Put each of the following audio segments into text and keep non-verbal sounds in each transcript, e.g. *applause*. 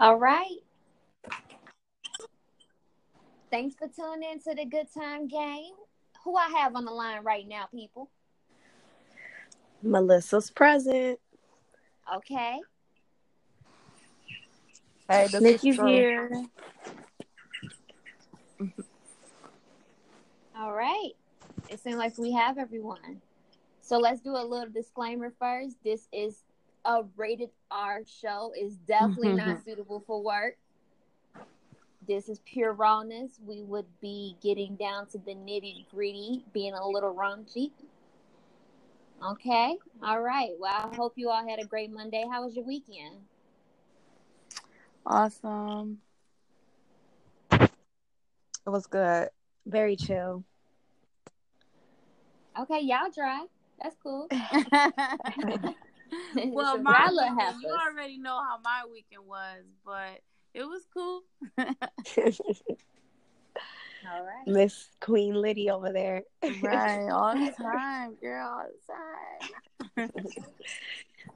All right. Thanks for tuning in to the Good Time Gang. Who I have on the line right now, people? Melissa's present. Okay. Hey, this Nikki's is here. Mm-hmm. All right. It seems like we have everyone. So let's do a little disclaimer first. This is a rated R show. It's definitely not mm-hmm. suitable for work. This is pure rawness. We would be getting down to the nitty gritty, being a little raunchy. Okay. All right. Well, I hope you all had a great Monday. How was your weekend? Awesome. It was good. Very chill. Okay, y'all dry. That's cool. *laughs* *laughs* *laughs* well, So my y'all weekend, you already know how my weekend was, but it was cool. *laughs* All right. Miss Queen Liddy over there. right, all the *laughs* time, girl, all the time.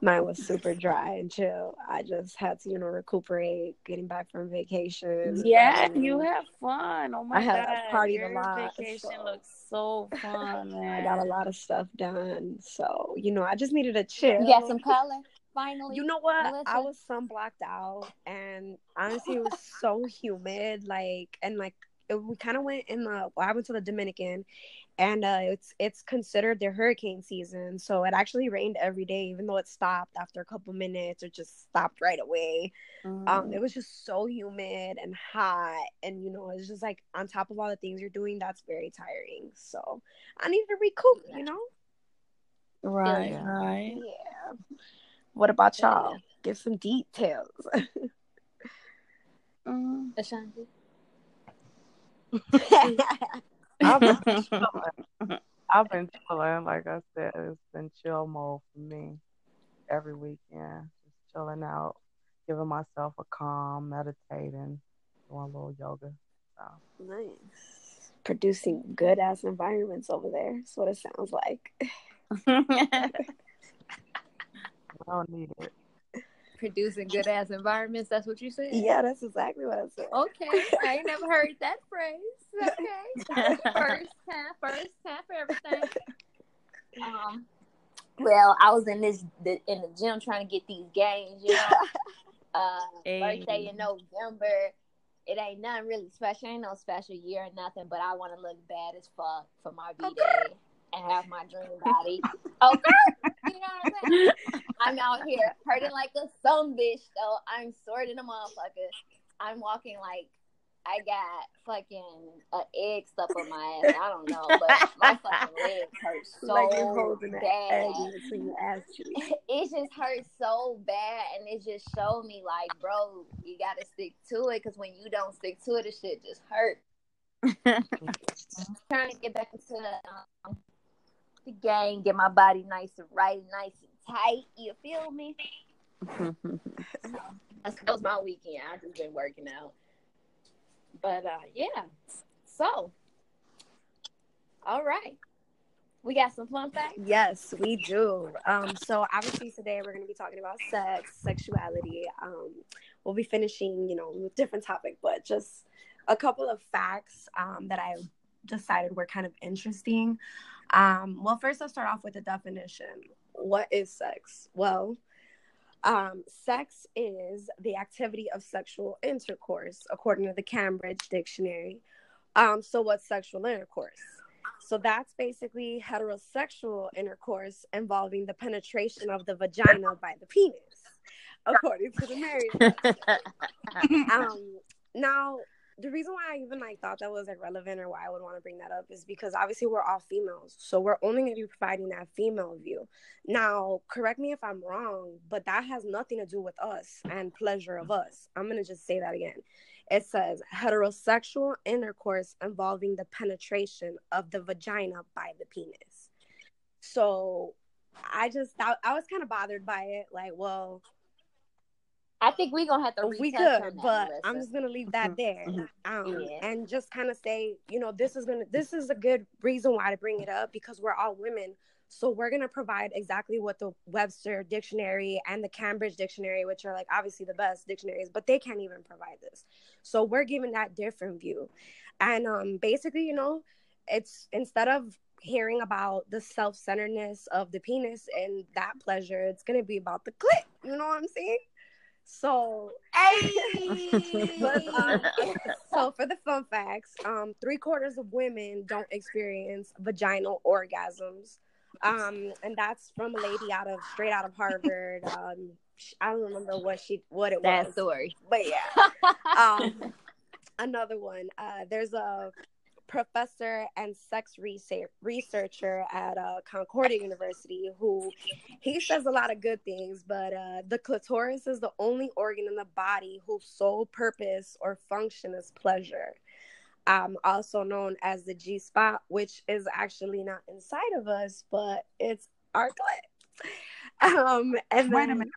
Mine was super dry and chill. I just had to, you know, recuperate, getting back from vacation. Yeah, Um, you had fun. Oh my I had god, partied a your lot, vacation so- looks so *laughs* fun, man. I got a lot of stuff done. So, you know, I just needed a chill. You got some color finally. You know what? Melissa? I was sun blocked out, and honestly, it was so humid. Like, and like, it, we kind of went in the. Well, I went to the Dominican, and uh, it's it's considered their hurricane season. So it actually rained every day, even though it stopped after a couple minutes or just stopped right away. Um, Mm. it was just so humid and hot, and you know, it's just like on top of all the things you're doing, that's very tiring. So I needed to recoup. You know. right, Yeah. right. Yeah. What about y'all? Give some details. *laughs* Mm. Ashanti. *laughs* I've been chilling. *laughs* I've been chilling. Like I said, it's been chill mode for me every weekend. Just chilling out, giving myself a calm, meditating, doing a little yoga. So nice. Producing good ass environments over there. That's what it sounds like. *laughs* I don't need it. Producing good ass environments. That's what you said. Yeah, that's exactly what I said. Okay. I ain't never heard that phrase. Okay. *laughs* first time. First time for everything. Um. Well, I was in this the, in the gym trying to get these gains. You know. *laughs* Uh, Hey. birthday in November. It ain't nothing really special. Ain't no special year or nothing. But I want to look bad as fuck for my b day and have my dream body. Okay, you know what I'm saying? I'm out here hurting like a some bitch though. I'm sorting a motherfucker. I'm walking like I got fucking an egg stuck on my ass. I don't know, but my fucking legs hurt so *laughs* like you're holding an bad egg in between your ass cheeks. *laughs* it just hurts so bad and it just showed me like bro you gotta stick to it because when you don't stick to it it shit just hurt *laughs* trying to get back into the, um, the game get my body nice and right nice and tight you feel me *laughs* That's, that was my weekend i just been working out but uh yeah so all right we got some fun facts Yes, we do. Um, so obviously today we're going to be talking about sex, sexuality. Um, we'll be finishing, you know, with different topic, but just a couple of facts um, that I decided were kind of interesting. Um, well, first let's start off with the definition. What is sex? Well, um, sex is the activity of sexual intercourse, according to the Cambridge Dictionary. Um, so what's sexual intercourse? So that's basically heterosexual intercourse involving the penetration of the vagina by the penis, according to the Merriam. *laughs* um, now, the reason why I even like thought that was like relevant or why I would want to bring that up is because obviously we're all females, so we're only going to be providing that female view. Now, correct me if I'm wrong, but that has nothing to do with us and pleasure of us. I'm going to just say that again. It says heterosexual intercourse involving the penetration of the vagina by the penis. So I just I, I was kind of bothered by it. Like, well, I think we're gonna have to. we could, but Melissa. I'm just gonna leave that there, um, Yeah. and just kind of say, you know, this is gonna, this is a good reason why to bring it up because we're all women, so we're gonna provide exactly what the Webster Dictionary and the Cambridge Dictionary, which are like obviously the best dictionaries, but they can't even provide this. So we're giving that different view, and um, basically, you know, it's instead of hearing about the self-centeredness of the penis and that pleasure, it's gonna be about the clit. You know what I'm saying? So but, um, *laughs* so for the fun facts, um, three quarters of women don't experience vaginal orgasms, um, and that's from a lady out of straight out of Harvard. *laughs* Um, I don't remember what she what it that was, story. but yeah. *laughs* Um, another one. Uh, there's a professor and sex research researcher at uh, Concordia University who he says a lot of good things, but uh, the clitoris is the only organ in the body whose sole purpose or function is pleasure. Um, also known as the G spot, which is actually not inside of us, but it's our clit. *laughs* Um, and Wait a minute.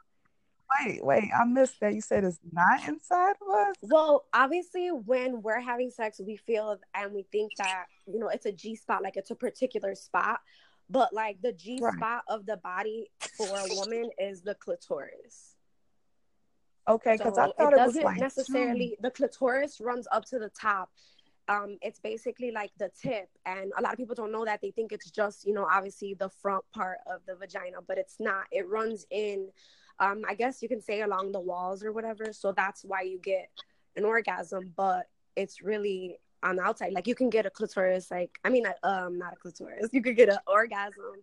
Wait, wait, I missed that. You said it's not inside of us. Well, obviously, when we're having sex, we feel and we think that you know it's a G spot, like it's a particular spot. But like the G Right. spot of the body for a woman is the clitoris. Okay, because So I thought it it, was doesn't like necessarily the clitoris runs up to the top. Um, it's basically like the tip, and a lot of people don't know that. They think it's just you know obviously the front part of the vagina, but it's not. It runs in, um, I guess you can say along the walls or whatever. So that's why you get an orgasm, but it's really on the outside. Like you can get a clitoris, like I mean, um, not a clitoris. You could get an orgasm,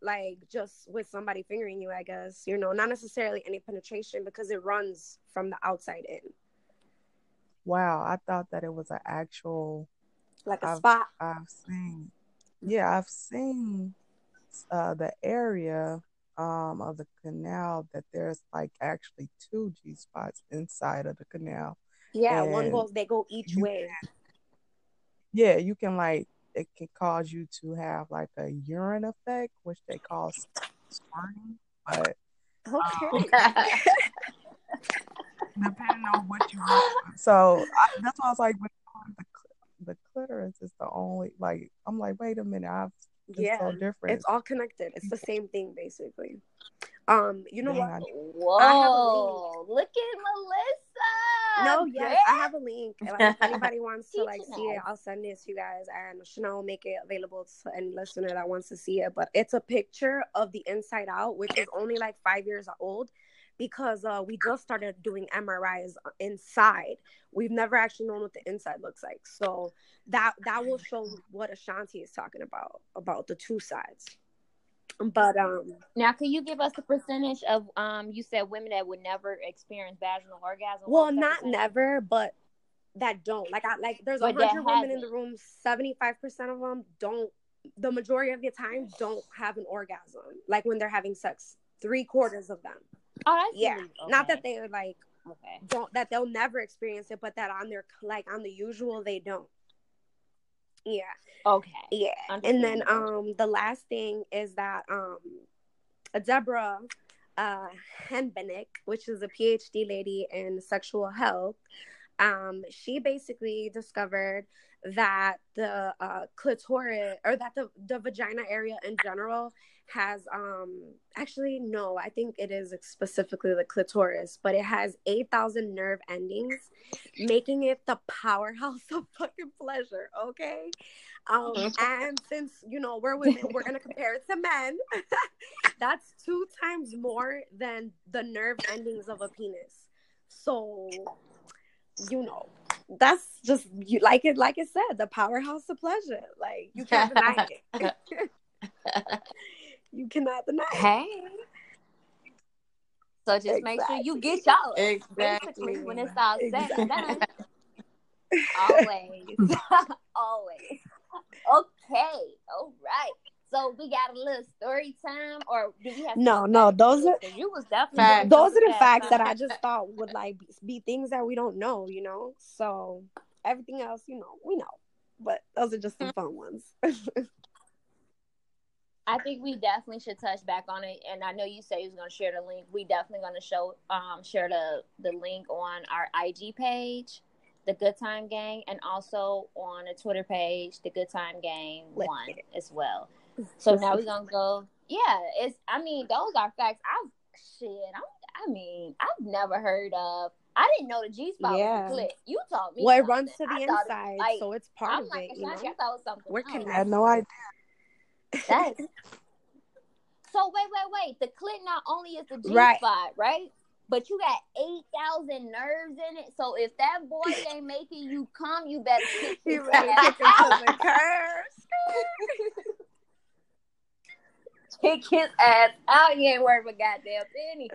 like just with somebody fingering you. I guess you know, not necessarily any penetration because it runs from the outside in, Wow, I thought that it was an actual. like a I've- spot. I've seen, yeah, I've seen uh, the area um, of the canal that there's like actually two G spots inside of the canal. Yeah, one goes. They go each way. Yeah, you can like it can cause you to have like a urine effect, which they call squirting, but Okay. *laughs* depending on what you want. So I, that's why I was like, the the clitoris is the only like. I'm like, wait a minute, I've it's yeah, so different. it's all connected. It's the same thing basically. Um, you know Dang, what? Whoa! Look at Melissa. No, yes, girl. I have a link. *laughs* Like, if anybody wants to like see it. I'll send it to you guys, and Chanel will make it available to any listener that wants to see it. But it's a picture of the inside out, which is only like five years old, because uh, we just started doing MRIs inside. We've never actually known what the inside looks like, so that that will show what Ashanti is talking about about the two sides. But um, Now, can you give us the percentage of um? You said women that would never experience vaginal orgasm. Well, What was that not never, but that don't. Like I like there's a hundred women in the room, seventy five percent of them don't the majority of the time don't have an orgasm. Like when they're having sex. Three quarters of them. Oh, that's Yeah. really- Not that they are like Okay. don't that they'll never experience it, but that on their like on the usual they don't. Yeah. Okay. Yeah. And then um the last thing is that um Deborah uh Herbenick, which is a PhD lady in sexual health, um, she basically discovered that the uh clitoris or that the, the vagina area in general has um actually no i think it is specifically the clitoris but it has 8000 nerve endings making it the powerhouse *laughs* of fucking pleasure okay? Um and since you know we're women we're gonna compare it to men *laughs* that's two times more than the nerve endings of a penis. So you know that's just you like it like I said the powerhouse of pleasure like you can't deny it *laughs* you cannot deny it Hey. So just make sure you get y'all exactly when it's all said and done. *laughs* Always. *laughs* Always. Okay. All right. So we got a little story time, or do we have? No, no, those are- You was definitely Facts. those are the facts that I just thought would like be- be things that we don't know, you know. So everything else, you know, we know, but those are just the fun ones. *laughs* I think we definitely should touch back on it. And I know you say you was gonna share the link. We definitely gonna show um share the the link on our IG page, the Good Time Gang, and also on the Twitter page, the Good Time Gang one as well. So now we're gonna go. Yeah, it's. I mean, those are facts. I've shit. I'm, I mean, I've never heard of. I didn't know the G spot Yeah. was the clit. You told me. Well, it runs to the I thought it- inside, like, so it's part I'm of like, it. You know, I thought it was something. We're connected. I had no idea. That's *laughs* so wait, wait, wait. The clit not only is the G Right. spot, right? But you got eight thousand nerves in it. So if that boy *laughs* ain't making you come, you better kick You his better ass *laughs* kick it to out. the curb. Kick his ass out. He ain't worth *laughs* a goddamn penny.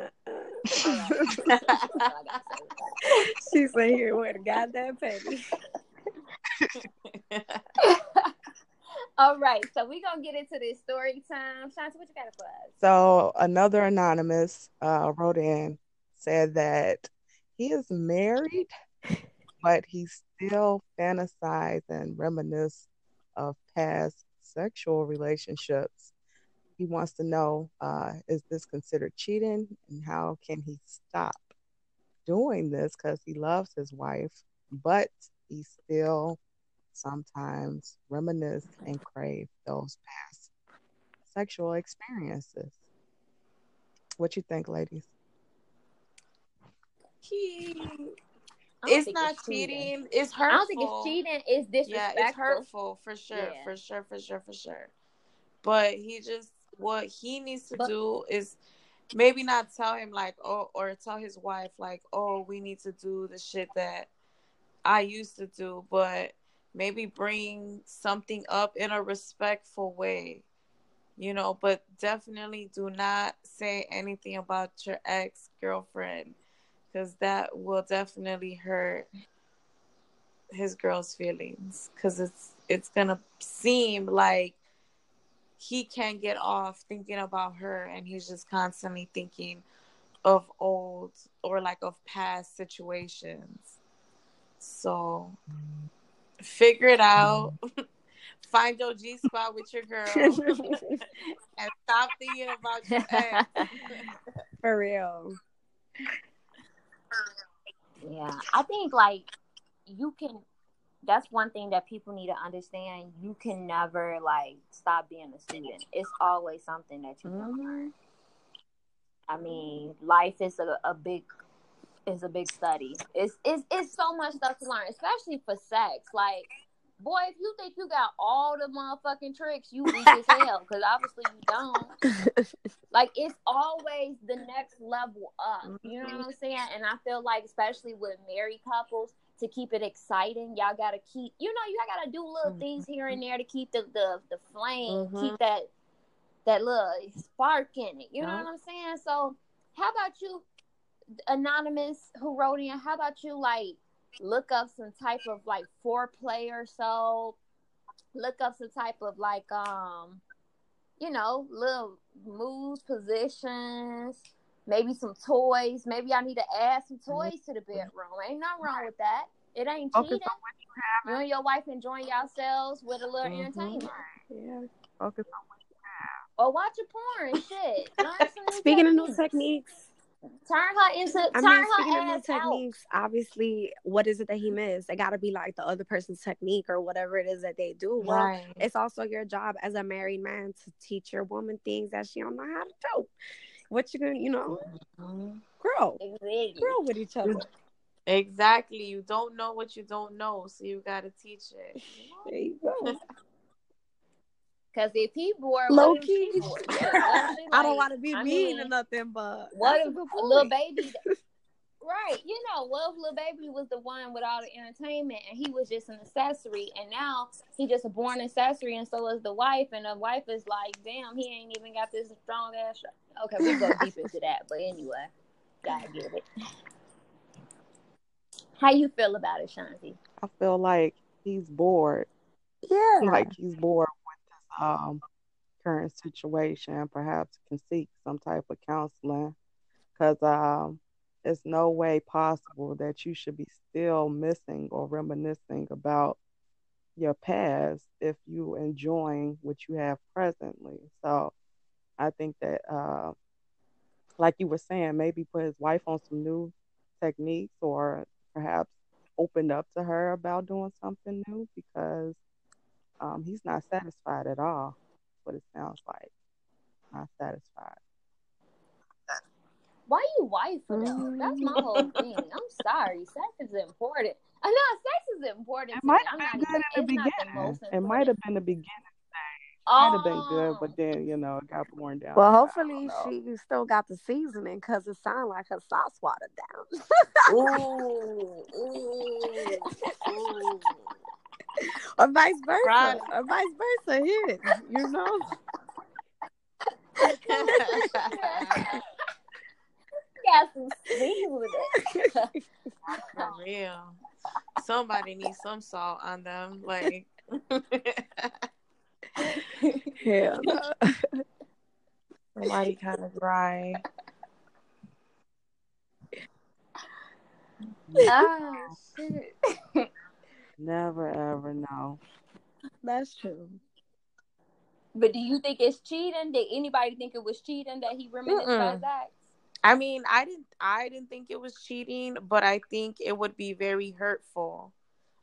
All right. That's all I gotta say about that. She said, "Here, where the goddamn penny." All right, so we're gonna get into this story time. Shanti, what you got for us? So another anonymous uh, wrote in, said that he is married, but he still fantasize and reminisce of past sexual relationships. He wants to know, uh, is this considered cheating, and how can he stop doing this? Because he loves his wife, but he still sometimes reminisce and crave those past sexual experiences. What you think, ladies? He, I don't it's think not cheating. It's hurtful. I don't think it's cheating. It's disrespectful. Yeah, it's hurtful for sure, Yeah. for sure, for sure, for sure. But he just what he needs to But- do is maybe not tell him like oh or tell his wife like oh we need to do the shit that I used to do, but maybe bring something up in a respectful way. You know, but definitely do not say anything about your ex girlfriend because that will definitely hurt his girl's feelings because it's it's gonna seem like he can't get off thinking about her and he's just constantly thinking of old or like of past situations so figure it out mm. *laughs* find your g spot with your girl *laughs* and stop thinking about your ex *laughs* For real. Yeah, I think like you can. That's one thing that people need to understand. You can never like stop being a student. It's always something that you can mm-hmm. learn. I mean, life is a, a big is a big study. It's it's it's so much stuff to learn, especially for sex. Like, boy, if you think you got all the motherfucking tricks, you weak as *laughs* hell. Because obviously you don't. *laughs* like it's always the next level up. You know what I'm mm-hmm. saying? And I feel like especially with married couples, to keep it exciting, y'all gotta keep you know, you gotta do little things here and there to keep the the, the flame, Mhm. keep that that little spark in it. You know what I'm saying? So how about you, anonymous who wrote in, how about you like look up some type of like foreplay or so? Look up some type of like um you know, little moves, positions, maybe some toys. Maybe I need to add some toys to the bedroom. Ain't nothing wrong with that. It ain't Focus cheating. on You and your wife enjoying yourselves with a little Mhm. entertainment. Yeah. Focus on. Or watch a porn. Shit. *laughs* Learn some new Speaking of new techniques. techniques, Turn her into I turn mean, speaking her of new ass out. techniques, obviously, what is it that he missed? It got to be like the other person's technique or whatever it is that they do. Well, right it's also your job as a married man to teach your woman things that she don't know how to do. What you gonna, you know, Mhm. grow, Exactly. grow with each other. Exactly. You don't know what you don't know, so you gotta teach it. There you go. *laughs* Cause if he bored, Low what if she key. bored? Yeah, *laughs* I don't want to be I mean mean, or nothing, but What a if a little baby? *laughs* right, you know, if little baby was the one with all the entertainment and he was just an accessory, and now he just a born accessory, and so is the wife, and the wife is like, damn, he ain't even got this strong ass. Okay, we go deep into that, but anyway, gotta get it. How you feel about it, Shanti? I feel like he's bored. Yeah. Like he's bored with this um current situation. Perhaps can seek some type of counseling because um it's no way possible that you should be still missing or reminiscing about your past if you enjoying what you have presently. So I think that uh, like you were saying, maybe put his wife on some new techniques or perhaps opened up to her about doing something new because um, he's not satisfied at all. What it sounds like. Not satisfied. Why you wife though? Mm-hmm. That's my whole thing. I'm sorry. Sex is important. I know sex is important. It might have been good in the beginning. It might have been the beginning might have been good, but oh. then you know it got worn down. Well, hopefully she still got the seasoning because it sounded like her sauce watered down. ooh, ooh, ooh. or vice versa, right. or vice versa. Here, you know. *laughs* got some with it. For real. Somebody needs some salt on them, like. Yeah. Somebody kind of dry. oh shit. Never ever know. That's true. But do you think it's cheating? Did anybody think it was cheating that he reminisced about that? I mean, I didn't I didn't think it was cheating, but I think it would be very hurtful.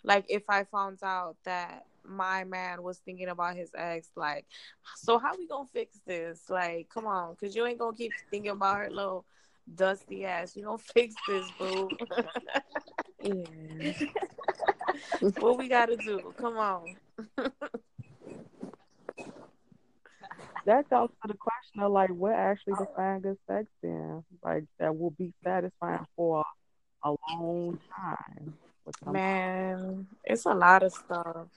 Like if I found out that my man was thinking about his ex like so how we gonna fix this? Like come on because you ain't gonna keep thinking about her little dusty ass. You gonna *laughs* fix this boo. *laughs* Yeah. *laughs* What we gotta do? Come on that goes to the question of like what actually defines good sex then like that will be satisfying for a long time man it's a lot of stuff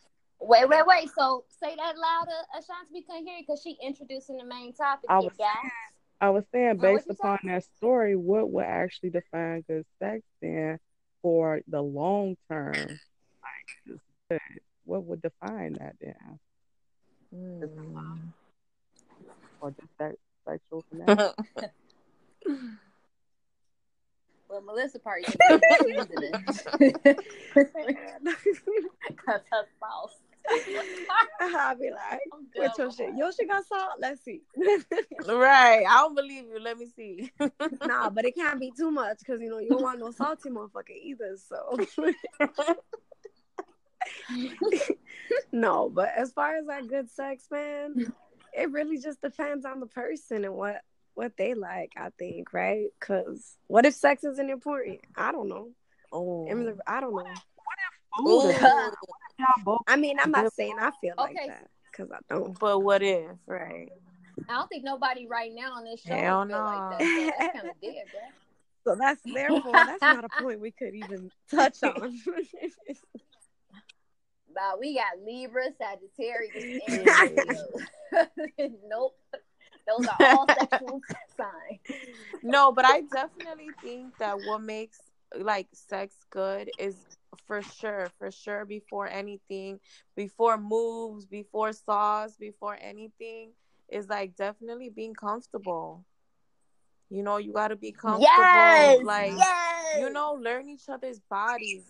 Wait, wait, wait. So say that louder, Ashanti. We couldn't hear you because she introducing the main topic. I was, saying, I was saying, based upon that story, what would actually define good sex then for the long term? Like, what would define that then? Mm. Or just that sexual connection? *laughs* Well, Melissa probably thinks it *laughs* because her spouse. I'll be like, what's your shit? Your shit got salt? Let's see. *laughs* right. I don't believe you. Let me see. nah, but it can't be too much because you know you don't want no salty motherfucker either. So no, but as far as that good sex, man, it really just depends on the person and what what they like. I think, right? Because what if sex isn't important? I don't know. Oh, I don't know. What if, what if I mean, I'm not saying I feel like okay. that because I don't. But what if, right? I don't think nobody right now on this show Hell feel no. like that. So that's kind of *laughs* dead, bro. So that's therefore that's not a point we could even touch on. *laughs* But we got Libra, Sagittarius, *laughs* and *laughs* nope. Those are all *laughs* sexual signs. No, but I definitely think that what makes like sex good is for sure, for sure, before anything, before moves, before saws, before anything, is like definitely being comfortable. You know, you got to be comfortable. Yes, like, yes. you know, learn each other's bodies.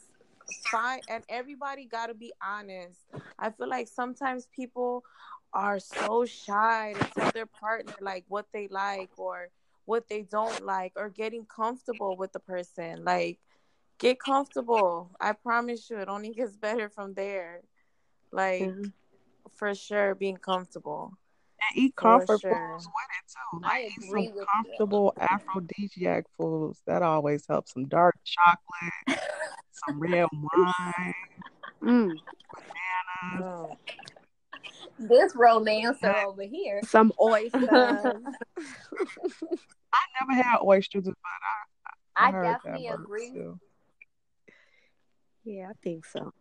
Fine, and everybody got to be honest. I feel like sometimes people are so shy to tell their partner like what they like or what they don't like or getting comfortable with the person. Like, get comfortable. I promise you, it only *laughs* gets better from there. Like mm-hmm. for sure, being comfortable. And eat comfort sure. foods with it too. Like I agree eat some comfortable you. aphrodisiac foods. That always helps. Some dark chocolate, *laughs* some red wine, mm. bananas. Oh. This romancer over here. Some *laughs* oysters. I never had oysters, but I, I, I definitely agree. Too. Yeah, I think so.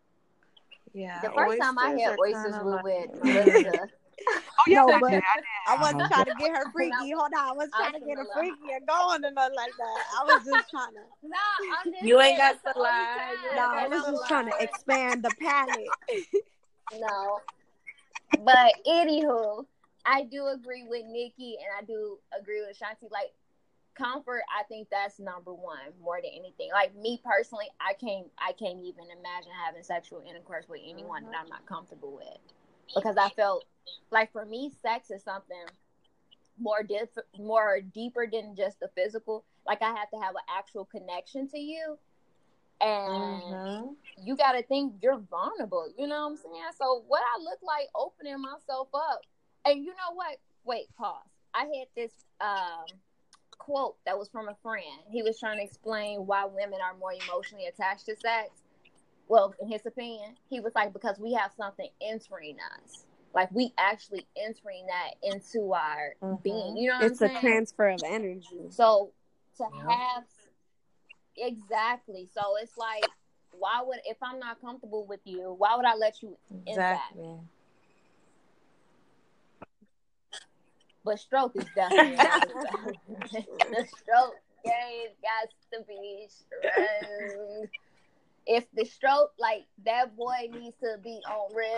Yeah. The first time I had oysters was with *laughs* Melissa. Oh yeah, no, but I wasn't trying to get her freaky. Hold on, I wasn't trying to get her freaky and going and nothing like that. I was just trying to. no, you ain't got to lie. No, I was just trying to expand the palette. *laughs* no, but anywho, I do agree with Nikki and I do agree with Shanti. Like comfort. I think that's number one more than anything. Like me personally, I can't I can't even imagine having sexual intercourse with anyone Mhm. that I'm not comfortable with because I felt like for me, sex is something more diff- more deeper than just the physical. Like I have to have an actual connection to you, and Mhm. you got to think you're vulnerable. You know what I'm saying? So what I look like opening myself up, and you know what? Wait, pause. I had this um, quote that was from a friend. He was trying to explain why women are more emotionally attached to sex. Well, in his opinion, he was like because we have something entering us. Like we actually entering that into our Mhm. being. You know what It's I'm a transfer of energy. So to Yeah. have exactly, so it's like, why would if I'm not comfortable with you, why would I let you in that? Exactly. But stroke is definitely *laughs* *laughs* the stroke game got to be strong. If the stroke, like that boy needs to be on rhythm.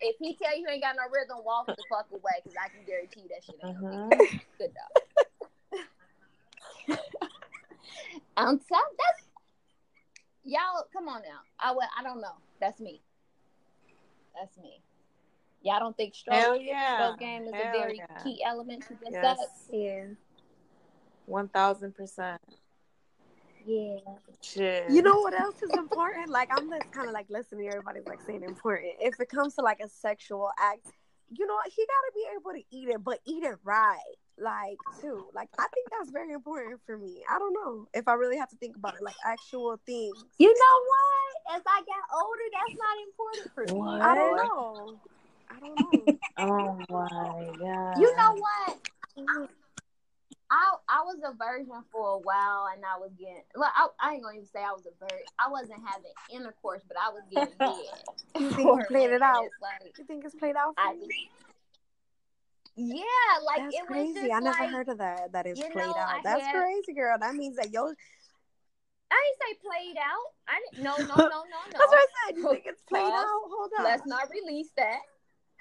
If he tell you ain't got no rhythm, walk the fuck away because I can guarantee that shit ain't gonna be Mhm. good dog. *laughs* I'm telling that's y'all. Come on now. I would. I don't know. That's me. That's me. Y'all don't think stroke, Hell yeah. stroke game is a very yeah. key element to this? Yes. sex? Yeah. One thousand percent. Yeah. Shit. You know what else is important? Like I'm just kind of like listening. To everybody's like saying important. If it comes to like a sexual act, you know he gotta be able to eat it, but eat it right. Like too. Like I think that's very important for me. I don't know if I really have to think about it. Like actual things. You know what? As I got older, that's not important for me. What? I don't know. I don't know. *laughs* Oh my god. You know what? Mm-hmm. I I was a virgin for a while, and I was getting. Well, I, I ain't gonna even say I was a virgin. I wasn't having intercourse, but I was getting *laughs* head. You think you played it out? Like, you think it's played out for I you? yeah, like That's it was crazy. I never like, heard of that. That is played know, out. I That's had- crazy, girl. That means that yo. I didn't say played out. I didn't. No, no, no, no, *laughs* no. That's what I said. You think it's played Pause. out? Hold on. Let's not release that.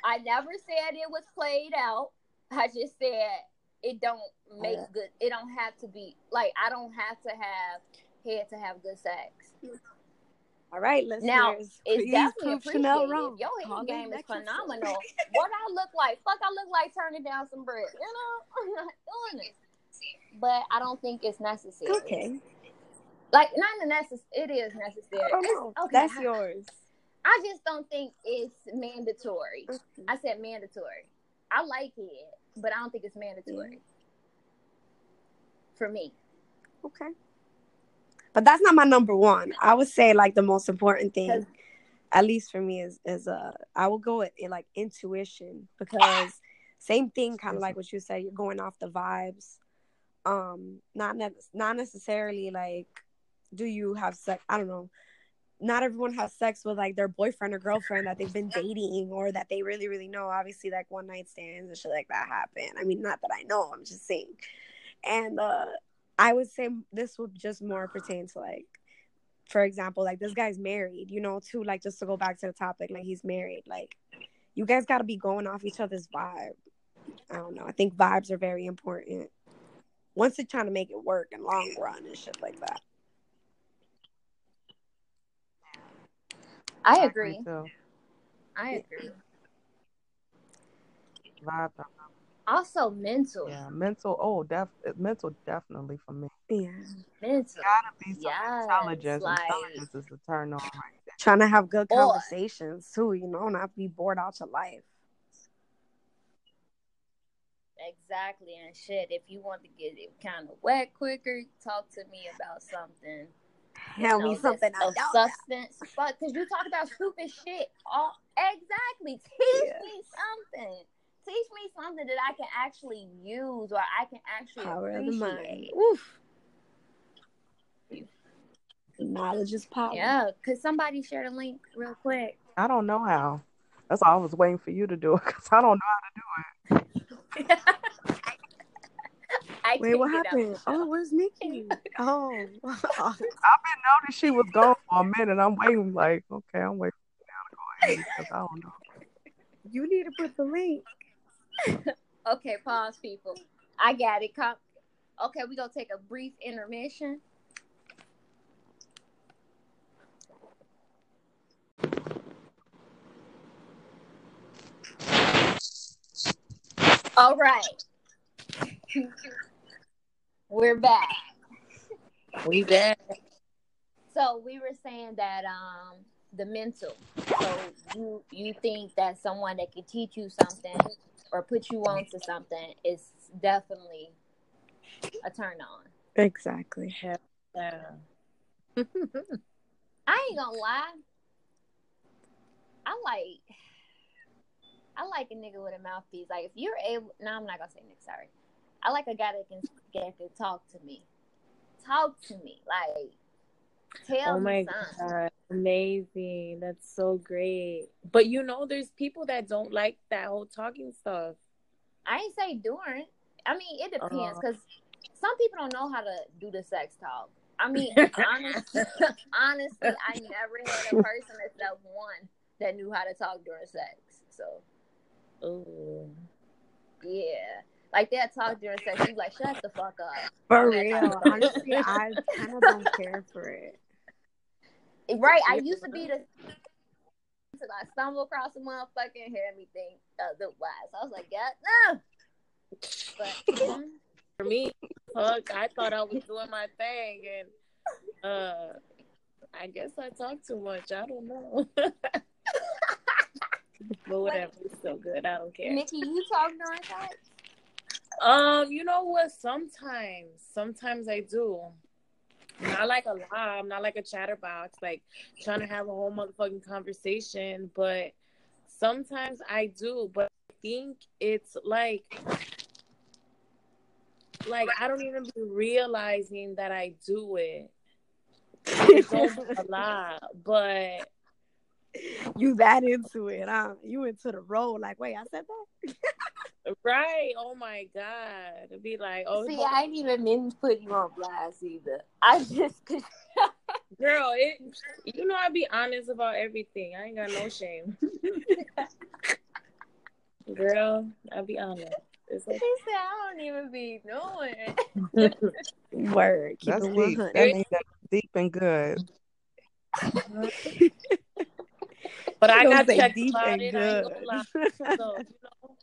I never said it was played out. I just said it don't make Yeah. good. It don't have to be like I don't have to have head to have good sex. All right, listeners. Now, It's definitely appreciated. wrong. Your Call head me game is phenomenal, *laughs* what I look like? Fuck, I look like turning down some bread. You know, *laughs* I'm not doing it. But I don't think it's necessary. Okay. Like not the necessary. It is necessary. Oh, I. Okay. That's yours. I just don't think it's mandatory. I said mandatory. I like it, but I don't think it's mandatory for me. Okay. But that's not my number one. I would say like the most important thing, at least for me, is is uh I will go with like intuition because same thing, kind of like what you said. You're going off the vibes. Um, not ne- not necessarily like, do you have sex? I don't know. Not everyone has sex with like their boyfriend or girlfriend that they've been dating or that they really really know. Obviously, like one night stands and shit like that happen. I mean, not that I know. I'm just saying. And uh I would say this would just more pertain to like, for example, like this guy's married, you know, too. Like just to go back to the topic, like he's married. Like you guys got to be going off each other's vibe. I don't know. I think vibes are very important. Once they're trying to make it work in long run and shit like that. I agree. too. I agree. Vibes are- Also, mental. Yeah, mental. Oh, def eh, mental definitely for me. Yeah. Mental. Gotta be some Yes, intelligence. like- Intelligence is a turn on right. Trying to have good Or- conversations too, you know, not be bored out your life. Exactly, and shit. If you want to get it kind of wet quicker, talk to me about something. You Tell know, me something I of don't know. substance. But because you talk about stupid shit. All exactly. Teach Yeah. me something. Teach me something that I can actually use or I can actually Power of the mind. appreciate. Oof. Knowledge is power. Yeah, could somebody share the link real quick? I don't know how. That's all I was waiting for you to do it because I don't know. *laughs* I Wait, what happened? Oh, where's Nikki? *laughs* Oh, I've *laughs* been noticing she was gone for a minute. I'm waiting, like, okay, I'm waiting now to go ahead because I don't know. you need to put the link. *laughs* Okay, pause, people. I got it. Come. Okay, we're gonna take a brief intermission. All right. We're back. We back. So we were saying that um the mental. So you you think that someone that can teach you something or put you on to something is definitely a turn on. Exactly. Yeah. *laughs* I ain't gonna lie. I like I like a nigga with a mouthpiece. Like if you're able no, I'm not gonna say nigga, sorry. I like a guy that can that can talk to me. Talk to me. Like tell Oh me my something. god, amazing! That's so great. But you know, there's people that don't like that whole talking stuff. I ain't say during. I mean, it depends Uh. because some people don't know how to do the sex talk. I mean, *laughs* honest, *laughs* honestly, I never had a person except one that knew how to talk during sex. So Ooh. yeah, like they'll talk during sex. You like shut the fuck up. For real. Honestly, I kind of don't care for it. Right? I used to be the until I stumbled across a motherfucker and had me think otherwise. I was like, yeah, no. But *laughs* mhm. For me, fuck, I thought I was doing my thing, and uh, I guess I talk too much. I don't know. *laughs* but whatever, it's so good. I don't care. Nikki, you talk during sex? Um, you know what? Sometimes, sometimes I do. Not like a lot. I'm not like a chatterbox, like trying to have a whole motherfucking conversation. But sometimes I do. But I think it's like, like I don't even be realizing that I do it. A lot, but *laughs* You that into it, huh? You into the role. Like, wait, I said that? right. Oh my god, it'd be like, oh, See, hold I ain't even mean to put you on blast either. I just *laughs* Girl, it you know I be honest about everything. I ain't got no shame. *laughs* Girl, I be honest. It's he okay. said I don't even be knowing. Word. Keep That's deep. That means that's deep and good. *laughs* But I Don't got say checked deep about and it. I good. lie. *laughs* So, you know,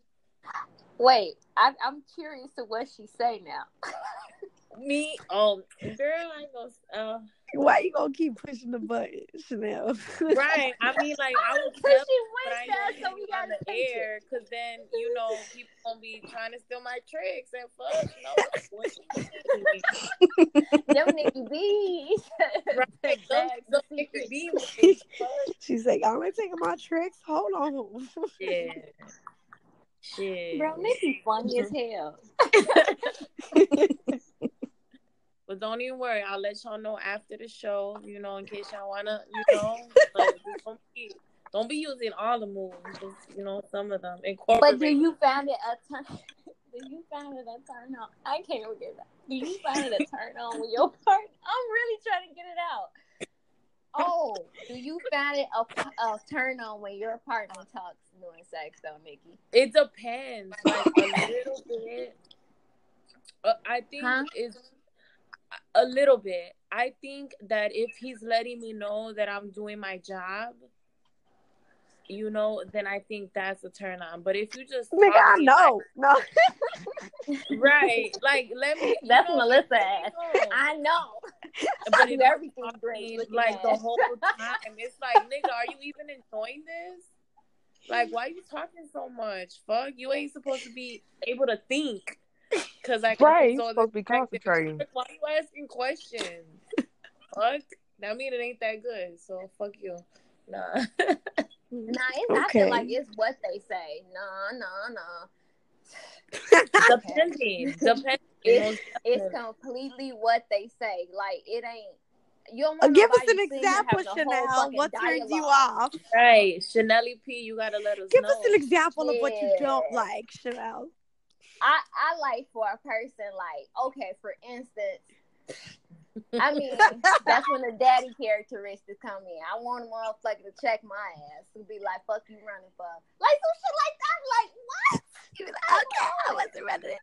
Wait, I, I'm curious to what she say now. *laughs* me, um, girl, I ain't gonna. Uh, Why you gonna keep pushing the button, Chanel? *laughs* right. I mean, like I I'm was *laughs* pushing telling, but way fast, so we gotta the air, cause then you know people gonna be trying to steal my tricks and fuck. No, *laughs* what you mean? Them Nikki B's. Right. Bags Don't, don't make secrets. be. She's like, I'm taking my tricks. Hold on. Yeah. Shit. Bro, Nikki funny as hell. But don't even worry. I'll let y'all know after the show, you know, in case y'all wanna, you *laughs* know, but don't be don't be using all the moves, just you know, some of them. But do you find it a turn? *laughs* Do you find it a turn on? I can't even get that. Do you find it a turn on with your *laughs* part? I'm really trying to get it out. Oh, do you find it a, a turn on when your partner talks during sex, though, Nikki? It depends, like a little bit. Uh, I think Huh? it's a little bit. I think that if he's letting me know that I'm doing my job, you know, then I think that's a turn on. But if you just Nigga, I talking, know. No. *laughs* *laughs* right? Like let me. you That's know, Melissa me know. *laughs* I know. But I if everything great. looking like the whole time. It's like, nigga, are you even enjoying this? Like, why are you talking so much? Fuck, you ain't supposed to be able to think. Cause I can Right, be you supposed to be concentrating. Why are you asking questions? *laughs* fuck, that mean it ain't that good. So fuck you. Nah. Nah, it's, I Okay. feel like it's what they say. Nah, nah, nah. *laughs* Depending. Depending. It's, it's completely what they say. Like it ain't. You don't want give us an example, having a whole Chanel. What turns you off? right. Chanel P, you gotta let us Give know. us an example of what you don't like, Chanel. I I like for a person like okay, for instance. I mean, *laughs* that's when the daddy characteristics come in. I want a motherfucker to check my ass and be like, "Fuck you running for?" Like some shit like that. Like what? Like, *laughs* okay, I wasn't ready.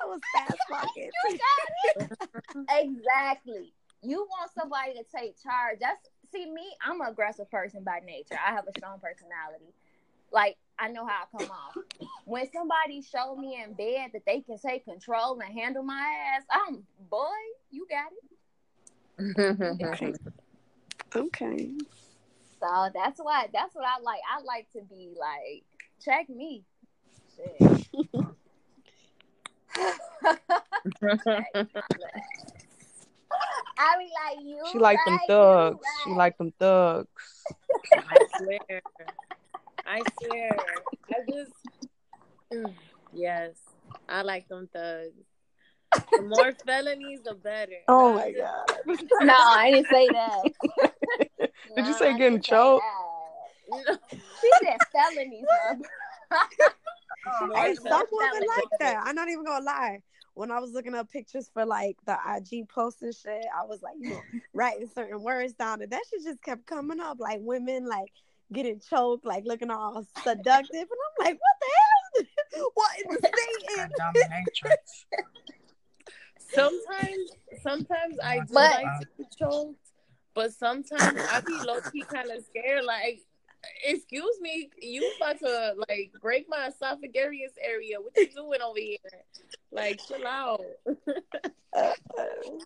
I was fast *laughs* walking. You got it. exactly. You want somebody to take charge. That's see me. I'm an aggressive person by nature. I have a strong personality. Like I know how I come off. When somebody show me in bed that they can take control and handle my ass, I'm boy. You got it. *laughs* okay. So that's why. That's what I like. I like to be like, check me. Shit. *laughs* I be like you. She like them right, you thugs. She like them thugs. I swear. I swear. I just Mm, yes. I like them thugs. The more *laughs* felonies, the better. Oh my god. No, I didn't say that. *laughs* Did you say I getting didn't say choked? *laughs* She said felonies, mother. Hey, some what women like that. I'm not even gonna lie. When I was looking up pictures for like the IG posts and shit, I was like, you know, writing certain words down, and that shit just kept coming up. Like women like getting choked, like looking all seductive, and I'm like, what the hell? *laughs* what is the Satan? dominatrix. *laughs* Sometimes, sometimes I do But- like to be choked, but sometimes I be low key kind of scared. Like, excuse me, you about to like break my esophagus area? What you doing over here? Like, chill out. *laughs*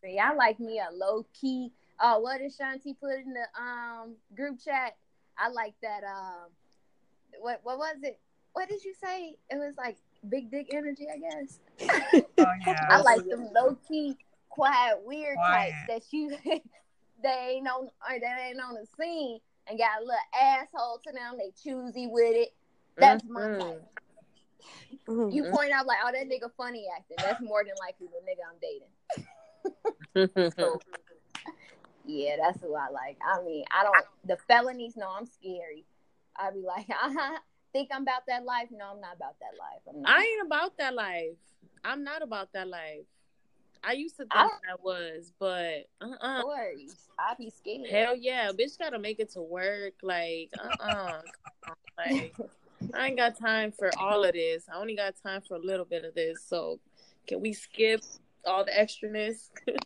See, I like me a low key. Oh, what did Shanti put in the um group chat? I like that. Um, what what was it? What did you say? It was like big dick energy, I guess. *laughs* Oh yeah. I like them low key, quiet, weird Quiet. types that you *laughs* they ain't on or that ain't on the scene and got a little asshole to them. They choosy with it. That's my Mhm. type. Mhm. You point out like, oh, that nigga funny acting. That's more than likely the nigga I'm dating. *laughs* So, yeah, that's who I like. I mean, I don't. The felonies, no, I'm scary. I be like, *laughs* uh think I'm about that life? No, I'm not about that life. I'm not. I ain't about that life. I'm not about that life. I used to think I- I was, but uh uh stories. I be scared. Hell yeah, bitch gotta make it to work. Like, uh uh Like, *laughs* I ain't got time for all of this. I only got time for a little bit of this. So, can we skip all the extraness? *laughs*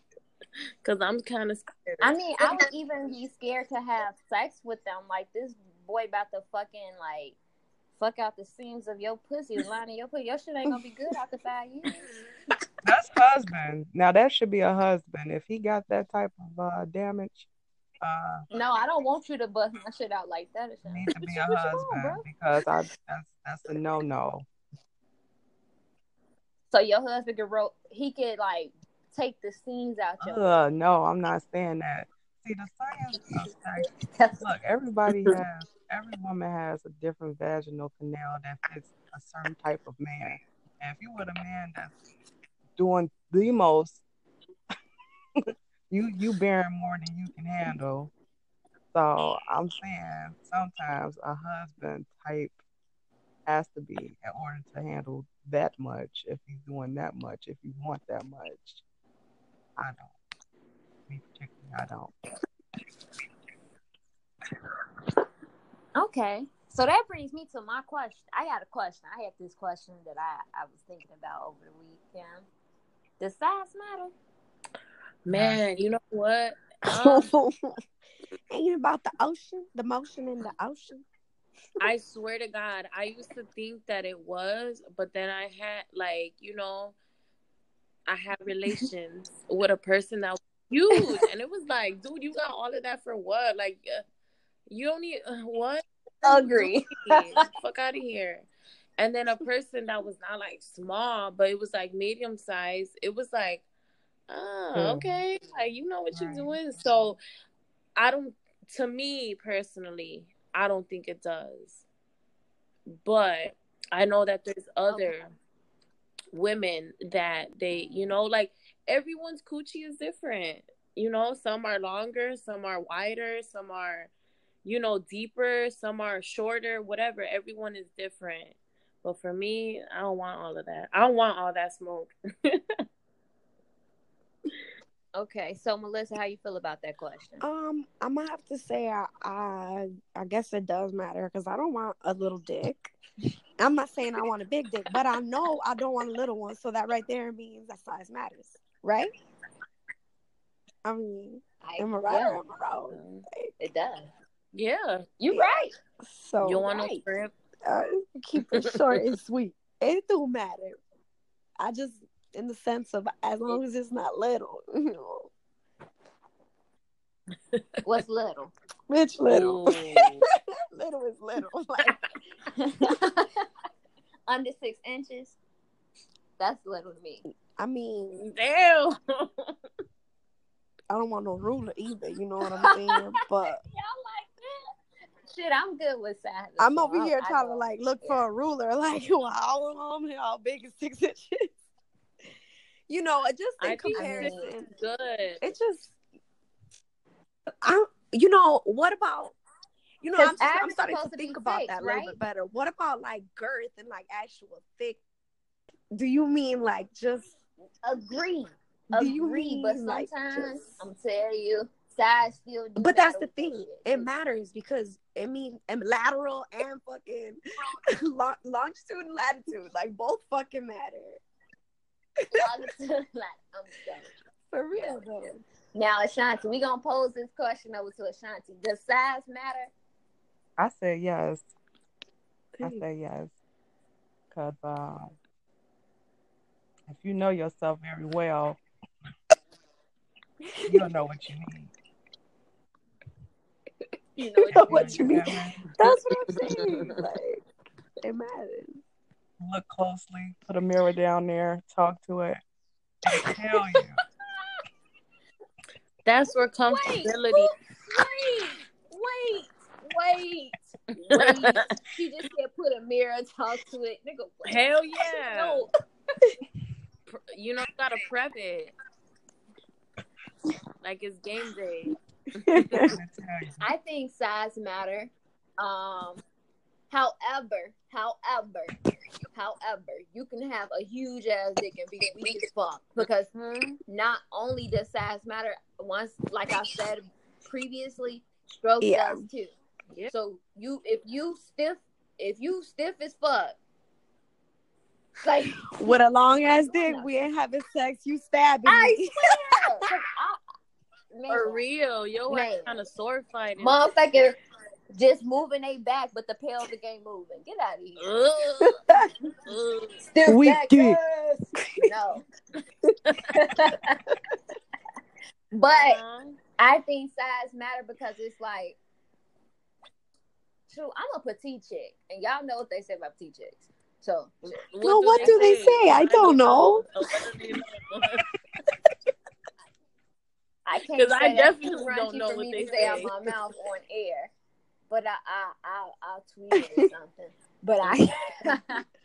Because I'm kind of scared. I mean, I would even be scared to have sex with them. Like this boy about to fucking like fuck out the seams of your pussy, the line of your pussy. Your shit ain't gonna be good after five years. That's husband. Now that should be a husband. If he got that type of uh, damage, uh, No, I don't want you to bust my shit out like that. Or something. need to be a what you want, husband bro? because I that's that's a no no. So your husband could ro- he could like take the scenes out your. Uh, no, I'm not saying that. See the science. *laughs* That's Look, everybody has every woman has a different vaginal canal that fits a certain type of man. And if you were a man that's doing the most, *laughs* you you bearing more than you can handle. So I'm saying sometimes a husband type has to be in order to handle that much if he's doing that much, if you want that much. I don't. Me particularly, I don't. Okay. So that brings me to my question. I got a question. I had this question that I, I was thinking about over the weekend. Does size matter? Man, you know what? Um, *laughs* Ain't it about the ocean, the motion in the ocean? I swear to God, I used to think that it was, but then I had like, you know, I had relations with a person that was huge, and it was like, dude, you got all of that for what? Like, uh, you don't need uh, what? Agree. Fuck out of here. And then a person that was not like small, but it was like medium size. It was like, oh, Hmm. okay, like you know what you're Right. doing. So, I don't. To me personally, I don't think it does. But I know that there's other women that they, you know, like everyone's coochie is different. You know, some are longer, some are wider, some are, you know, deeper, some are shorter, whatever. Everyone is different. But for me, I don't want all of that. I don't want all that smoke. *laughs* Okay. So Melissa, how you feel about that question? Um, I'm gonna have to say I I, I guess it does matter because I don't want a little dick. I'm not saying I want a big dick, but I know I don't want a little one. So that right there means that size matters, right? I mean, I, am I right yeah, or am I wrong? it does. Yeah. you're right. So You want no right. script? uh, keep it short and sweet. It don't matter. I just, in the sense of as long as it's not little, *laughs* you know, What's little? bitch, little, Ooh. *laughs* little is little. *laughs* Like, *laughs* Under six inches. That's little to me. I mean, Damn. I don't want no ruler either. You know what I'm *laughs* saying? But Y'all like that? Shit, I'm good with size. I'm so over I- here I trying to like look yeah. for a ruler. Like, wow, how, how big is six inches? You know, just in I comparison, it's good. it just I you know, what about you know, I'm, I'm starting to think about six, that a little right? bit better. What about like girth and like actual thick? Do you mean like just agree. do you Agree, mean but like sometimes just I'm telling you, size still. But that's the thing. shit. It matters because I mean, and lateral and fucking *laughs* long, longitude and latitude, like both fucking matter. Longitude, *laughs* For real though. Now, Ashanti, we gonna pose this question over to Ashanti. Does size matter? I say yes. I say yes. Cause um, if you know yourself very well, you don't know what you need. You *laughs* You know know what you mean? *laughs* That's what I'm saying. *laughs* Like it matters. Look closely. Put a mirror down there. Talk to it. It'll tell you. That's where comfortability. Wait, wait, wait, wait. Wait. She just said put a mirror and talk to it. Nigga, what? Hell yeah. No. You know, you gotta prep it. Like it's game day. It'll tell you. I think size matter. Um, however, however, however, you can have a huge ass dick and be weak as fuck because not only does size matter. Once, like I said previously, stroke Yeah. does too. Yeah. So you, if you stiff, if you stiff as fuck, like *laughs* With a long ass dick, we ain't having sex. You stabbing I me. swear, *laughs* 'cause I, man, For real. Yo, I Man. kind of sword fighting. motherfucker just moving they back, but the pelvic ain't moving. Get out of here. Ugh. Ugh. Still Weak back dick. *laughs* No. but Uh-huh. I think size matter because it's like, true. I'm a petite chick, and y'all know what they say about petite chicks. So No, what do they say? I don't know. So what do they know? *laughs* I can't 'Cause say I definitely don't know for what me they to say out say. my *laughs* mouth on air. But I, I, I, I'll tweet it or *laughs* something. But I,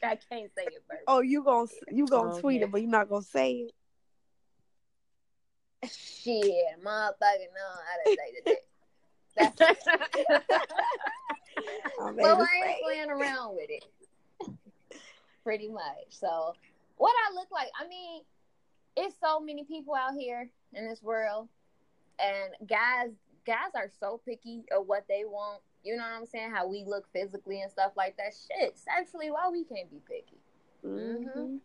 I can't say it verbally. Oh, you gon' you gonna Oh, tweet yeah. it, but you're not gonna say it. Shit, motherfucker, no, I didn't say that. That's I'm well, I ain't playing around with it. Pretty much. So, what I look like, I mean, it's so many people out here in this world, and guys, guys are so picky of what they want. You know what I'm saying? How we look physically and stuff like that. Shit, sexually, why we can't be picky? Mhm.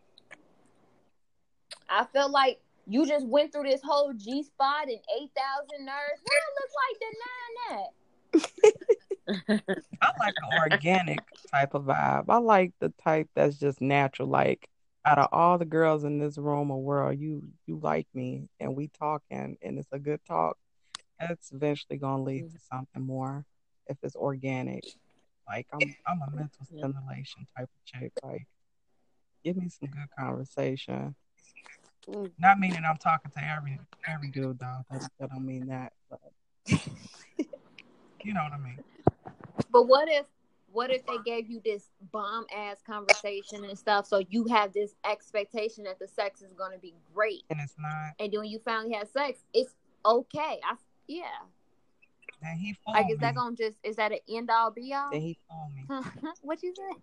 I feel like you just went through this whole G spot and eight thousand nerves. What I look like denying that? *laughs* *laughs* I like an organic type of vibe. I like the type that's just natural. Like out of all the girls in this room or world, you you like me and we talking and it's a good talk. It's eventually gonna lead to something more if it's organic. Like I'm I'm a mental stimulation type of chick. Like give me some good conversation. Mm. Not meaning I'm talking to every every dude though. That, that don't mean that, but *laughs* you know what I mean. But what if what if they gave you this bomb ass conversation and stuff so you have this expectation that the sex is gonna be great And it's not. and then when you finally have sex, it's okay. I yeah. Then he fooled Like is me. that gonna just is that an end all be all? Then he fooled me. what you say?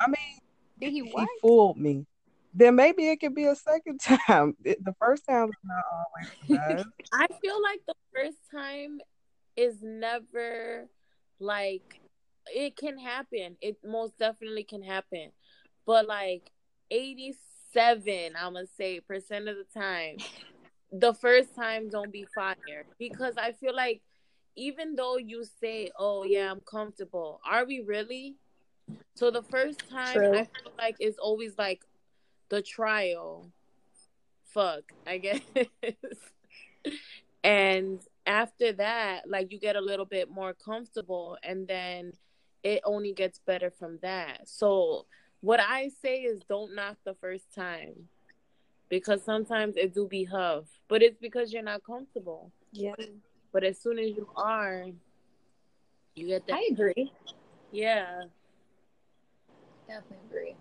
I mean, Did he he fooled me. Then maybe it could be a second *laughs* time. The first time is not always the. *laughs* I feel like the first time is never like it can happen. It most definitely can happen. But like 87, I'm gonna say percent of the time, *laughs* the first time don't be fired Because I feel like even though you say, Oh yeah, I'm comfortable, are we really? So the first time True. I feel like it's always like the trial. Fuck, I guess. *laughs* and after that, like you get a little bit more comfortable and then it only gets better from that. So what I say is don't knock the first time. Because sometimes it do be tough. But it's because you're not comfortable. Yeah. But as soon as you are, you get that I agree. yeah. Definitely agree.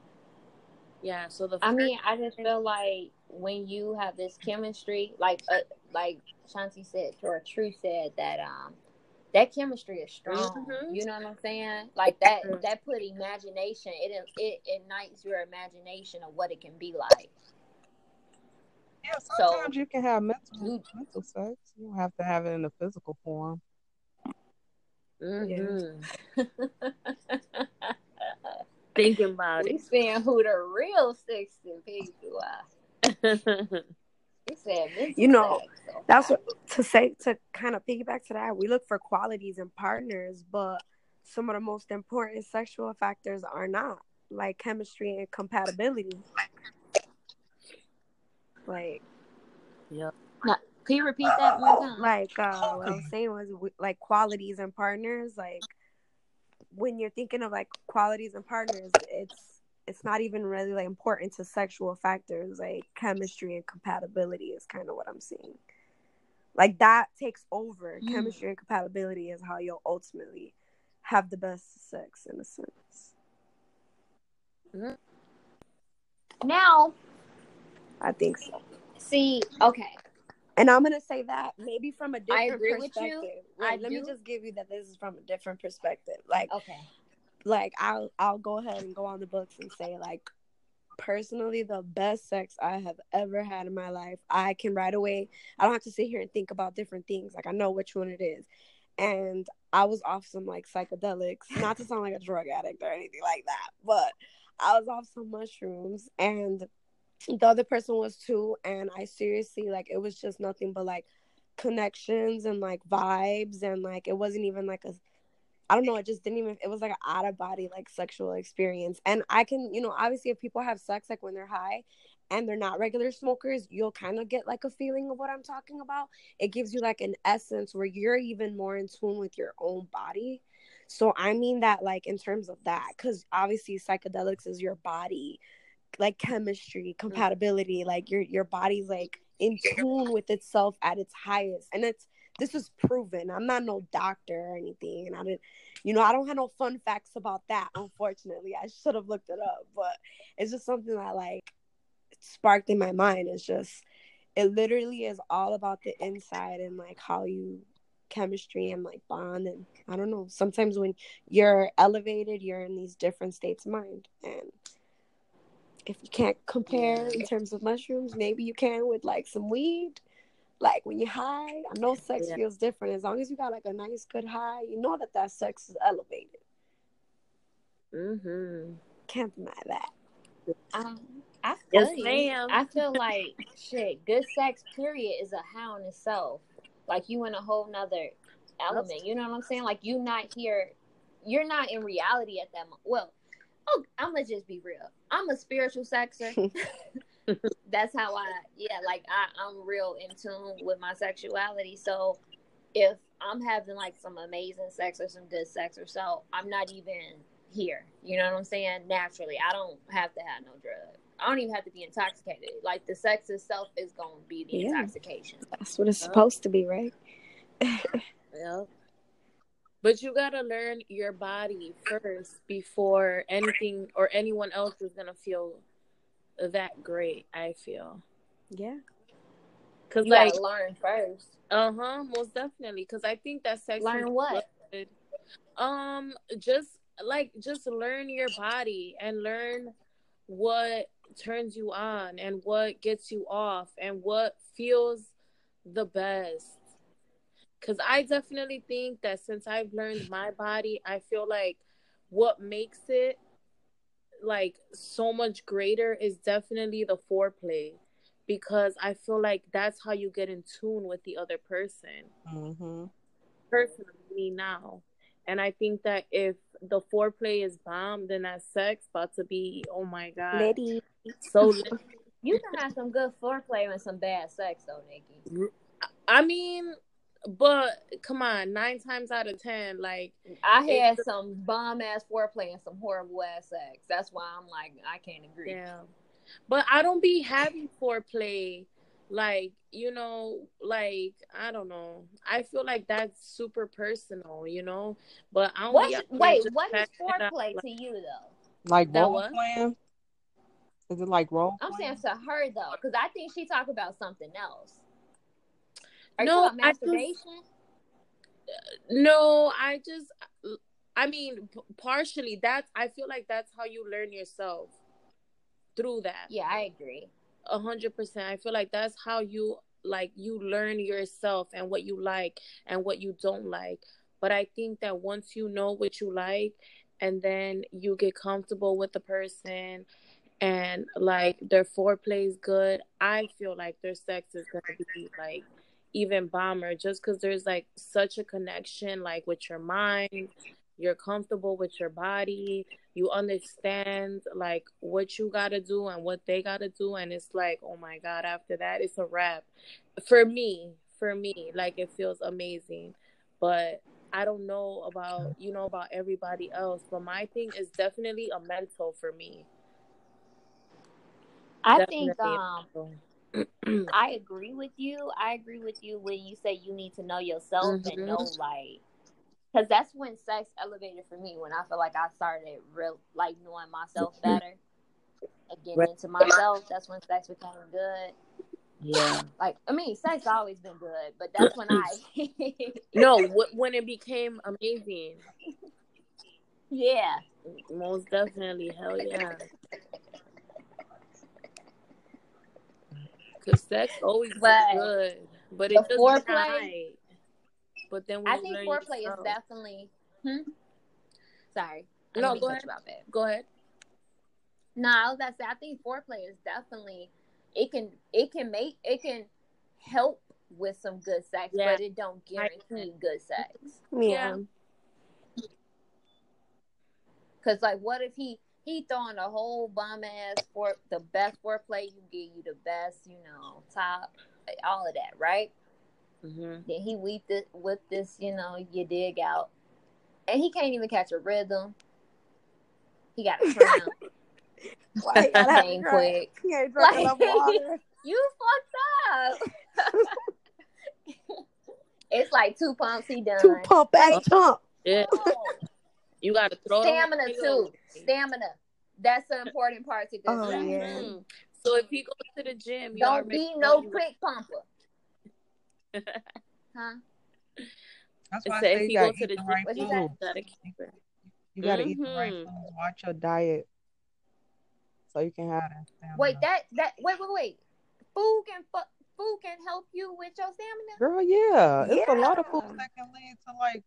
Yeah. So the I mean, I just feel like when you have this chemistry, like uh, like Shanti said, or True said that um that chemistry is strong. Mhm. You know what I'm saying? Like that Mhm. that put imagination. It it ignites your imagination of what it can be like. Yeah, So- sometimes you can have mental You- mental sex. You don't have to have it in a physical form. Mhm. *laughs* thinking about we seeing who the real sexy people are. *laughs* it. He said, You know, sex, so That's what to say to kind of piggyback to that. We look for qualities in partners, but some of the most important sexual factors are not like chemistry and compatibility. Like, yeah, Can you repeat that one time? like uh, what I was saying was like qualities and partners. Like when you're thinking of like qualities and partners, it's it's not even really like important to sexual factors like chemistry and compatibility is kind of what I'm seeing. Like that takes over. Mm. Chemistry and compatibility is how you'll ultimately have the best sex in a sense. now, I think so. see, okay. And I'm gonna say that maybe from a different I agree with perspective. you. Wait, I let me just give you that this is from a different perspective. Like Okay. Like I'll I'll go ahead and go on the books and say like personally the best sex I have ever had in my life. I can right away I don't have to sit here and think about different things. Like I know which one it is. And I was off some like psychedelics, *laughs* not to sound like a drug addict or anything like that, but I was off some mushrooms and the other person was too and I seriously like it was just nothing but like connections and like vibes and like it wasn't even like a I don't know, it just didn't even it was like an out of body like sexual experience. And I can, you know, obviously if people have sex like when they're high and they're not regular smokers, you'll kind of get like a feeling of what I'm talking about. It gives you like an essence where you're even more in tune with your own body. So I mean that like in terms of that cuz obviously psychedelics is your body like chemistry, mm. compatibility, like your your body's like in tune with itself at its highest. And it's this is proven. I'm not no doctor or anything, and I didn't, you know, I don't have no fun facts about that. Unfortunately, I should have looked it up, but it's just something that like sparked in my mind. It's just, it literally is all about the inside and like how you chemistry and like bond and I don't know. Sometimes when you're elevated, you're in these different states of mind, and if you can't compare in terms of mushrooms, maybe you can with like some weed like when you're high, I know sex Yeah. feels different. As long as you got like a nice, good high, you know that that sex is elevated. mm-hmm. Can't deny that. Um, I Yes, feel you. ma'am. I feel like shit. Good sex, period, is a how in itself. Like you in a whole nother element. You know what I'm saying? Like you not here. You're not in reality at that moment. Well, oh, I'm gonna just be real. I'm a spiritual sexer. *laughs* *laughs* That's how I. Yeah, like I, I'm real in tune with my sexuality. So if I'm having like some amazing sex or some good sex or so, I'm not even here. You know what I'm saying? Naturally, I don't have to have no drug. I don't even have to be intoxicated. Like the sex itself is going to be the Yeah. intoxication. That's what it's supposed to be, right? Yep. But you gotta learn your body first before anything or anyone else is gonna feel that great. I feel Yeah. because You like learn first. uh huh, most definitely. Because I think that sex Learn what? good. Um, just like just learn your body and learn what turns you on and what gets you off and what feels the best. Because I definitely think that since I've learned my body, I feel like what makes it like so much greater is definitely the foreplay because I feel like that's how you get in tune with the other person. Mm-hmm. Personally, me now. And I think that if the foreplay is bomb, then that sex about to be oh my god, Liddy. so *laughs* lit. You can have some good foreplay and some bad sex, though, Nikki. I mean, but come on, nine times out of ten, like I had some bomb ass foreplay and some horrible ass sex. That's why I'm like, I can't agree. Yeah. But I don't be having foreplay. Like, you know, like, I don't know. I feel like that's super personal, you know? But I don't What's, be out here wait, just what is packing it up, foreplay like- to you though? Like That role what? playing? Is it like role I'm playing? saying to her though, because I think she talked about something else. Are No, I about just- No, I just, I mean, p- partially, that's, I feel like that's how you learn yourself through that. yeah, I agree. A hundred percent. I feel like that's how you like you learn yourself and what you like and what you don't like. But I think that once you know what you like and then you get comfortable with the person and like their foreplay is good, I feel like their sex is gonna be like even bomber just because there's like such a connection like with your mind. You're comfortable with your body. You understand like what you gotta do and what they gotta do. And it's like oh my god after that it's a wrap. For me for me like it feels amazing. But i don't know about you know about everybody else. But my thing is definitely a mental for me. I think Definitely a um. *clears throat* I agree with you. I agree with you when you say you need to know yourself Mhm. and know like because that's when sex elevated for me when I feel like I started real like knowing myself better and getting Right. into myself. That's when sex became good. yeah Like I mean, sex always been good, but that's when I *laughs* no wh- when it became amazing *laughs* yeah. most definitely hell yeah Cause sex always But but, good, but it the just be foreplay- right. But then when I think learn foreplay is definitely. Hmm? Sorry. I No, go ahead. you off. Go ahead. No, I was about to say I think foreplay is definitely it can it can make it can help with some good sex, Yeah. but it don't guarantee good sex. Yeah. Cause like, what if he he throwing a whole bomb ass for the best foreplay you get you the best you know top all of that right? Mm-hmm. Then he weeped it with this you know you dig out, and he can't even catch a rhythm. He got a crown. *laughs* Why you gotta have a Came drink? quick. He ain't *laughs* drinking Like- water. *laughs* You fucked up. it's like two pumps. He done. Two pump back pump. Yeah, Oh, you gotta throw stamina the too. Stamina. That's the important part to good Oh, sex. yeah. Mhm. So if he goes to the gym, you Don't be no you- quick pumper. *laughs* Huh? That's It why I say if you you gotta go to the the gym, right What'd you foods. say? you gotta keep it. Eat the right Mhm. foods. Watch your diet so you can have that. stamina. Wait, that that wait wait wait. Food can fu- food can help you with your stamina. Girl, yeah. It's a lot of Yeah. foods that can lead to like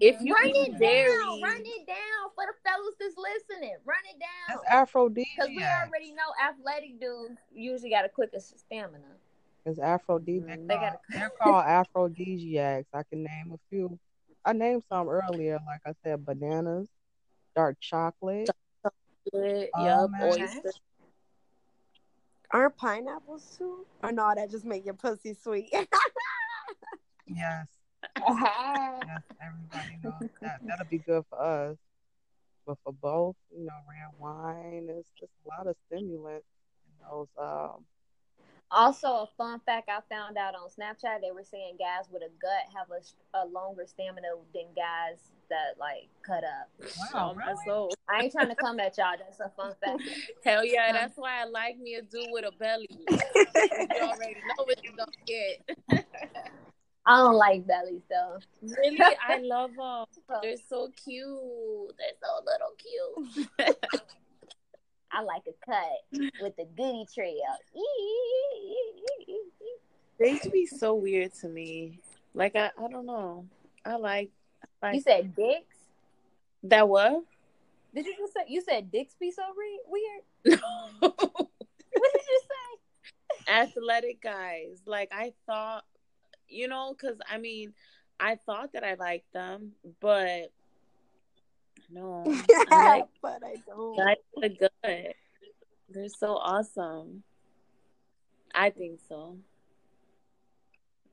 If you Run it dairy. down. Run it down for the fellas that's listening. Run it down. It's aphrodisiac. Because we already know athletic dudes usually got a quicker stamina. It's aphrodisiac. Mm. They gotta- They're called *laughs* aphrodisiacs. I can name a few. I named some earlier, like I said, bananas, dark chocolate. chocolate Oh, yup, oysters. Aren't pineapples too? Or no, that just make your pussy sweet. *laughs* Yes, Uh-huh. yes, everybody knows that. That'll be good for us. But for both, you know, red wine, it's just a lot of stimulants in those. Um, Also, a fun fact I found out on Snapchat, they were saying guys with a gut have a, a longer stamina than guys that like cut up. Wow, really? soul. I ain't trying to come at y'all. That's a fun fact. *laughs* Hell yeah, Um, that's why I like me a dude with a belly. *laughs* you already know what you're gonna get. *laughs* I don't like belly stuff. Really, I *laughs* love them. They're so cute. They're so little cute. *laughs* I like a cut with the goody trail. They used to be so weird to me. Like I, I don't know. I like, I like You said dicks? that. What? Did you just say you said dicks be so re- weird? *laughs* What did you say? athletic guys. Like I thought, you know, because I mean, I thought that I liked them, but no, *laughs* I like *laughs* but I don't. guys that are good. They're so awesome. I think so.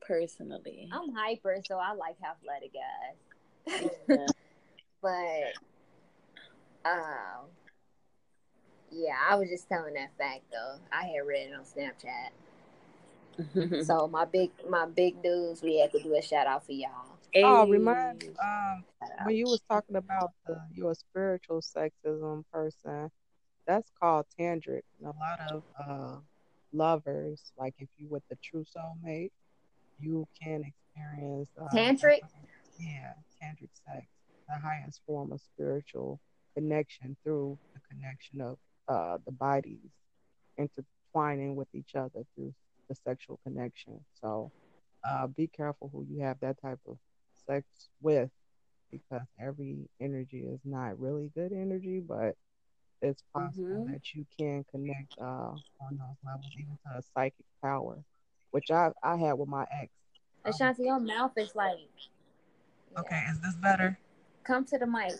Personally, I'm hyper, so I like athletic guys. Yeah. *laughs* but um, yeah, I was just telling that fact though. I had read it on Snapchat. So *laughs* my big my big dudes, we had to do a shout out for y'all. Oh, remind um when you was talking about the your spiritual sexism person, that's called tantric. And a lot of uh lovers, like if you with the true soulmate, you can experience uh, Tantric? Yeah, tantric sex, the highest form of spiritual connection through the connection of uh the bodies intertwining with each other through the sexual connection. So uh be careful who you have that type of sex with because every energy is not really good energy, but it's possible Mhm. that you can connect uh, on those levels, even to a psychic power, which I I had with my ex. Ashanti, your mouth is like Okay, is this better? come to the mic.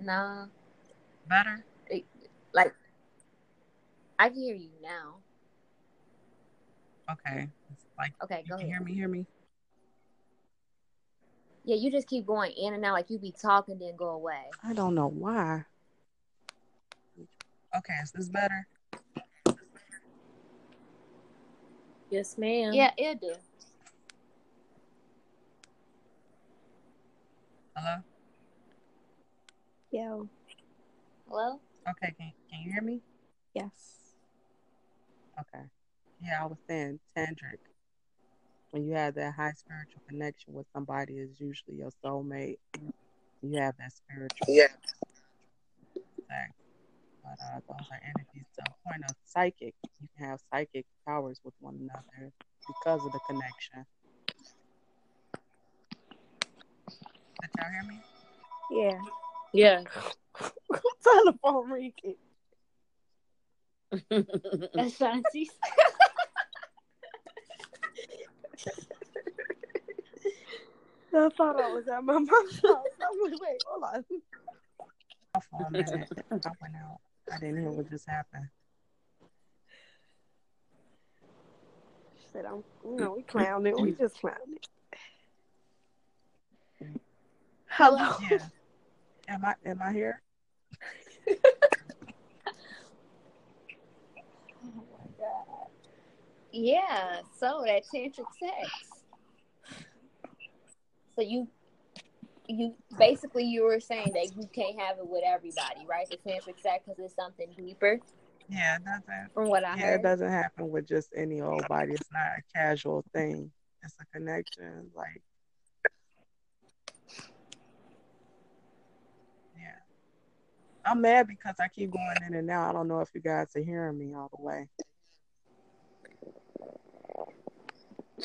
Nah, Better? like I can hear you now. Okay, it's like Okay, you go can ahead. hear me. Hear me? Yeah, you just keep going in and out like you be talking then go away. I don't know why. Okay, is this better? yes, ma'am. Yeah, it do. Hello? Yo. Hello? Okay, can can you hear me? Yes. Okay. Yeah, I was saying tantric. When you have that high spiritual connection with somebody, is usually your soulmate. You have that spiritual Yeah. sex. But uh, those are energies to a point of psychic. You can have psychic powers with one another because of the connection. Did y'all hear me? Yeah. Yeah. *laughs* Telephone ringing. Ashanti. I thought I was at my mom's house. I'm like, wait, hold on. For a minute, I went out. I didn't hear what just happened. She said, I'm, you know, we it. We just clowning. Hello. Yeah. Am I am I here? *laughs* Yeah, so that tantric sex. So you you basically you were saying that you can't have it with everybody, right? The tantric sex because it's something deeper Yeah, it doesn't. from what I Yeah, it doesn't happen with just any old body. It's not a casual thing. It's a connection. Like, yeah. I'm mad because I keep going in and out. I don't know if you guys are hearing me all the way.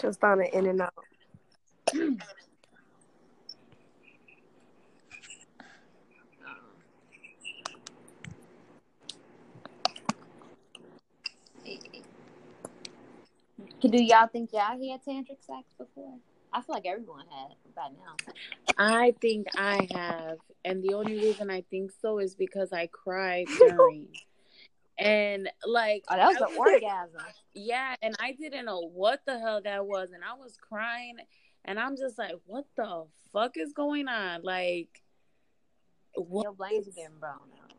Just on the in and out. Do y'all think y'all had tantric sex before? I feel like everyone had by now. I think I have, and the only reason I think so is because I cried *laughs* during, and like Oh, that was an orgasm. yeah, and I didn't know what the hell that was, and I was crying, and I'm just like, what the fuck is going on? Like, what? Your are getting blown out.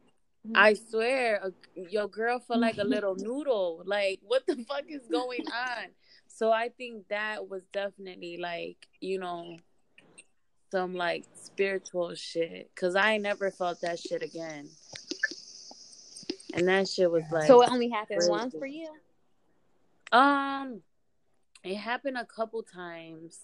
I swear, uh, your girl felt like a *laughs* little noodle. Like, what the fuck is going on? So I think that was definitely like, you know, some like spiritual shit. Cause I never felt that shit again. And that shit was like, So it only happened crazy. once for you? um, it happened a couple times.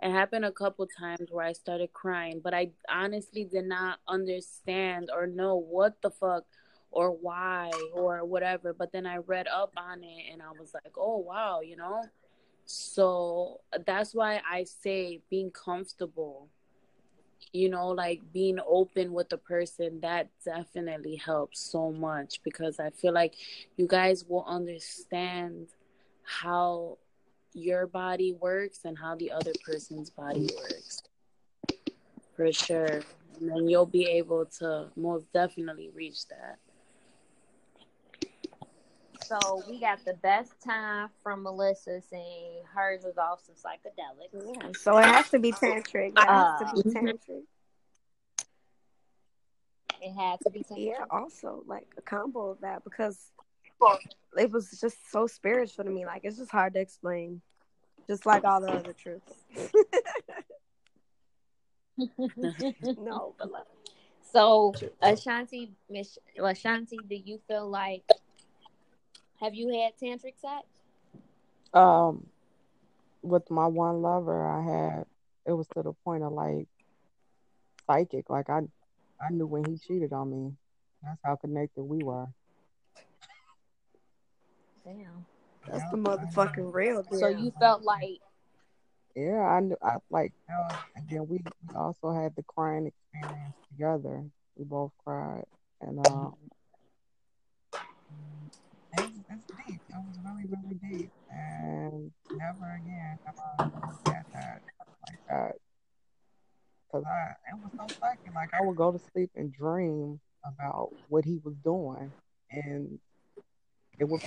It happened a couple times where I started crying, but I honestly did not understand or know what the fuck or why or whatever. But then I read up on it and I was like, oh, wow, you know? So that's why I say being comfortable you know, like being open with the person, that definitely helps so much because I feel like you guys will understand how your body works and how the other person's body works. For sure. And then you'll be able to most definitely reach that. So we got the best time from Melissa saying hers was also psychedelic. Yeah, so it has to be tantric. It has to be Uh, tantric. It had to be tantric. Yeah, also like a combo of that because it was just so spiritual to me. Like it's just hard to explain. Just like all the other truths. *laughs* no, but like, so Ashanti, Miss Ashanti, do you feel like have you had tantric sex? Um, with my one lover, I had it was to the point of like psychic. Like I, I knew when he cheated on me. That's how connected we were. Damn. that's the motherfucking real deal. So you felt like Yeah, I knew. I like, and then we, we also had the crying experience together. We both cried, and um, it was, it's deep. It was really, really deep, and never again have I that like that. Cause I, it was so psychic. Like I would go to sleep and dream about what he was doing, and it be.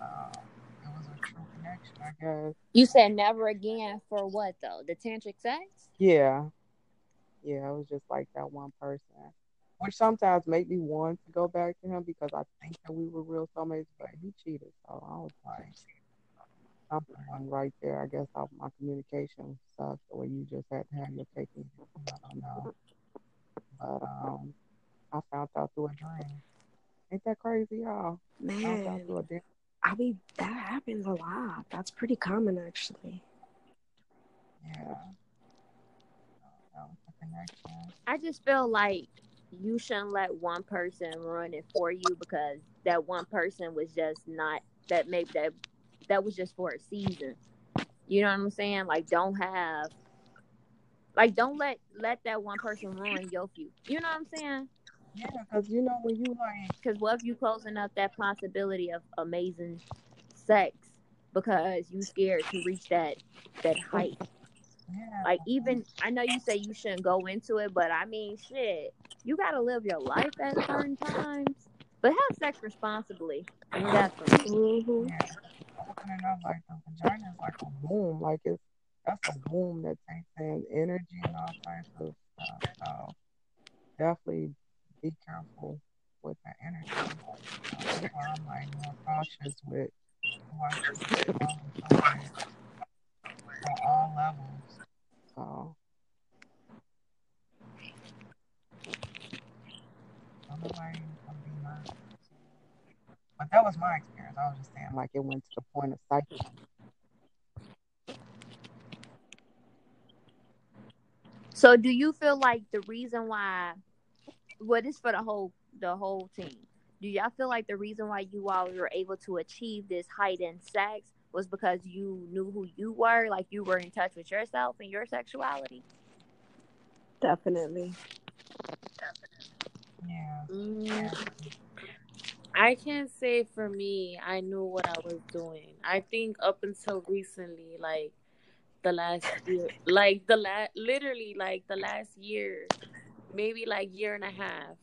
Um, it was a true connection, I guess. you said never again for what though? The tantric sex? Yeah. Yeah, it was just like that one person. Which sometimes made me want to go back to him because I think that we were real soulmates, but he cheated. So I was like, something wasn't right there. I guess off my communication stuff, the way you just had to have your cake and. I don't know. But um, I found out through a dream. Ain't that crazy, y'all? Found out man, through a damn. I mean that happens a lot. That's pretty common actually. Yeah. That was the connection. I just feel like you shouldn't let one person run it for you because that one person was just not that maybe that that was just for a season. You know what I'm saying? Like don't have like don't let let that one person ruin your future. You know what I'm saying? Yeah, because you know when you are Because what if you closing up that possibility of amazing sex because you scared to reach that that height? Like even I know you say you shouldn't go into it, but I mean shit, you gotta live your life at certain times. But have sex responsibly. Definitely. Yeah, opening up like the vagina is like a womb. Like it's that's a womb that takes in energy and all kinds of stuff. So definitely be careful with that energy. Why I'm like more cautious with who I choose to follow somebody on all levels. So. But that was my experience. I was just saying, like, it went to the point of psychic. So do you feel like the reason why Well, what is for the whole the whole team? Do y'all feel like the reason why you all were able to achieve this height in sex was because you knew who you were, like you were in touch with yourself and your sexuality? Definitely. Yeah. Mm, I can't say for me, I knew what I was doing. I think up until recently, like the last year, like the last, literally like the last year, maybe like year and a half,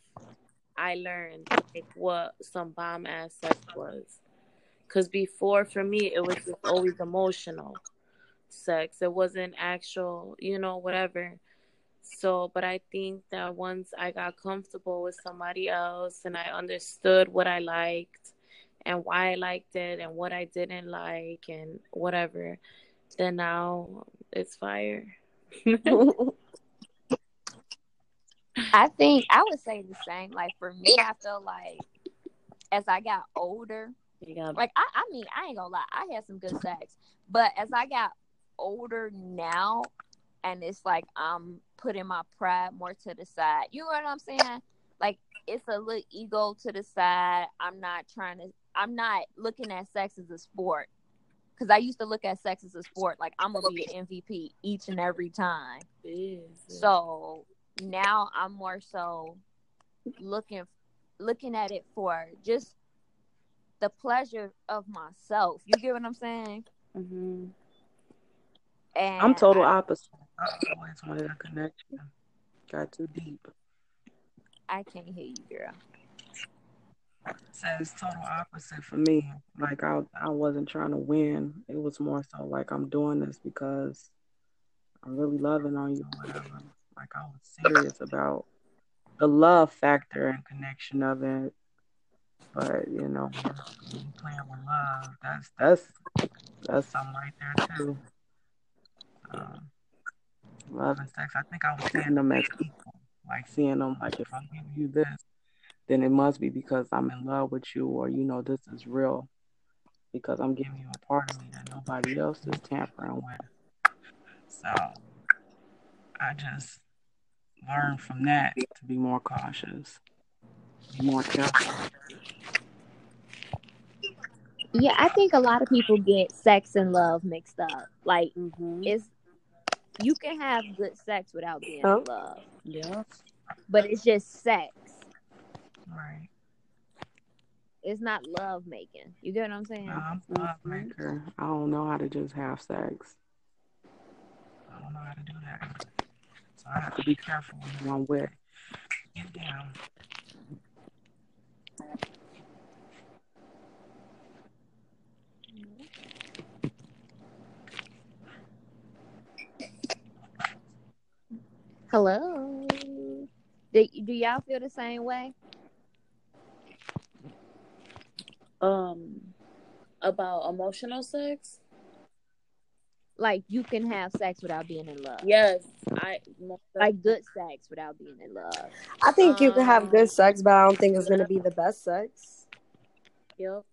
I learned like what some bomb ass sex was. Cause before, for me, it was just always emotional sex. It wasn't actual, you know, whatever. So, but I think that once I got comfortable with somebody else and I understood what I liked and why I liked it and what I didn't like and whatever, then now it's fire. *laughs* I think I would say the same. Like for me, I feel like as I got older, Like I, I mean, I ain't gonna lie, I had some good sex, but as I got older now, and it's like I'm putting my pride more to the side. You know what I'm saying? Like it's a little ego to the side. I'm not trying to. I'm not looking at sex as a sport. because I used to look at sex as a sport. Like I'm gonna be an MVP each and every time. So now I'm more so looking looking at it for just the pleasure of myself. You get what I'm saying? hmm And I'm total opposite. I always wanted a connection. Got too deep. I can't hear you, girl. So it's total opposite for me. Like I, I wasn't trying to win. It was more so like I'm doing this because I'm really loving on you or whatever. Like I was serious about the love factor and connection of it. But you know, playing with love, that's that's that's something right there too. Um, love and sex. I think I was seeing them as equal. Like seeing them like if I'm giving you this, then it must be because I'm in love with you, or you know this is real, because I'm giving you a part of me that nobody else is tampering with. So I just learned from that to be more cautious, be more. Yeah, I think a lot of people get sex and love mixed up. Like Mm-hmm. it's you can have good sex without being Huh? in love, Yeah. but it's just sex. Right. It's not love making. You get what I'm saying? I'm a love maker. I don't know how to just have sex. I don't know how to do that. So I have to be careful who I'm with. Get down. Hello. Do, do y'all feel the same way? Um, about emotional sex. Like you can have sex without being in love. Yes, I Like good sex without being in love. I think you can have Um, good sex, but I don't think it's gonna be the best sex. Yep.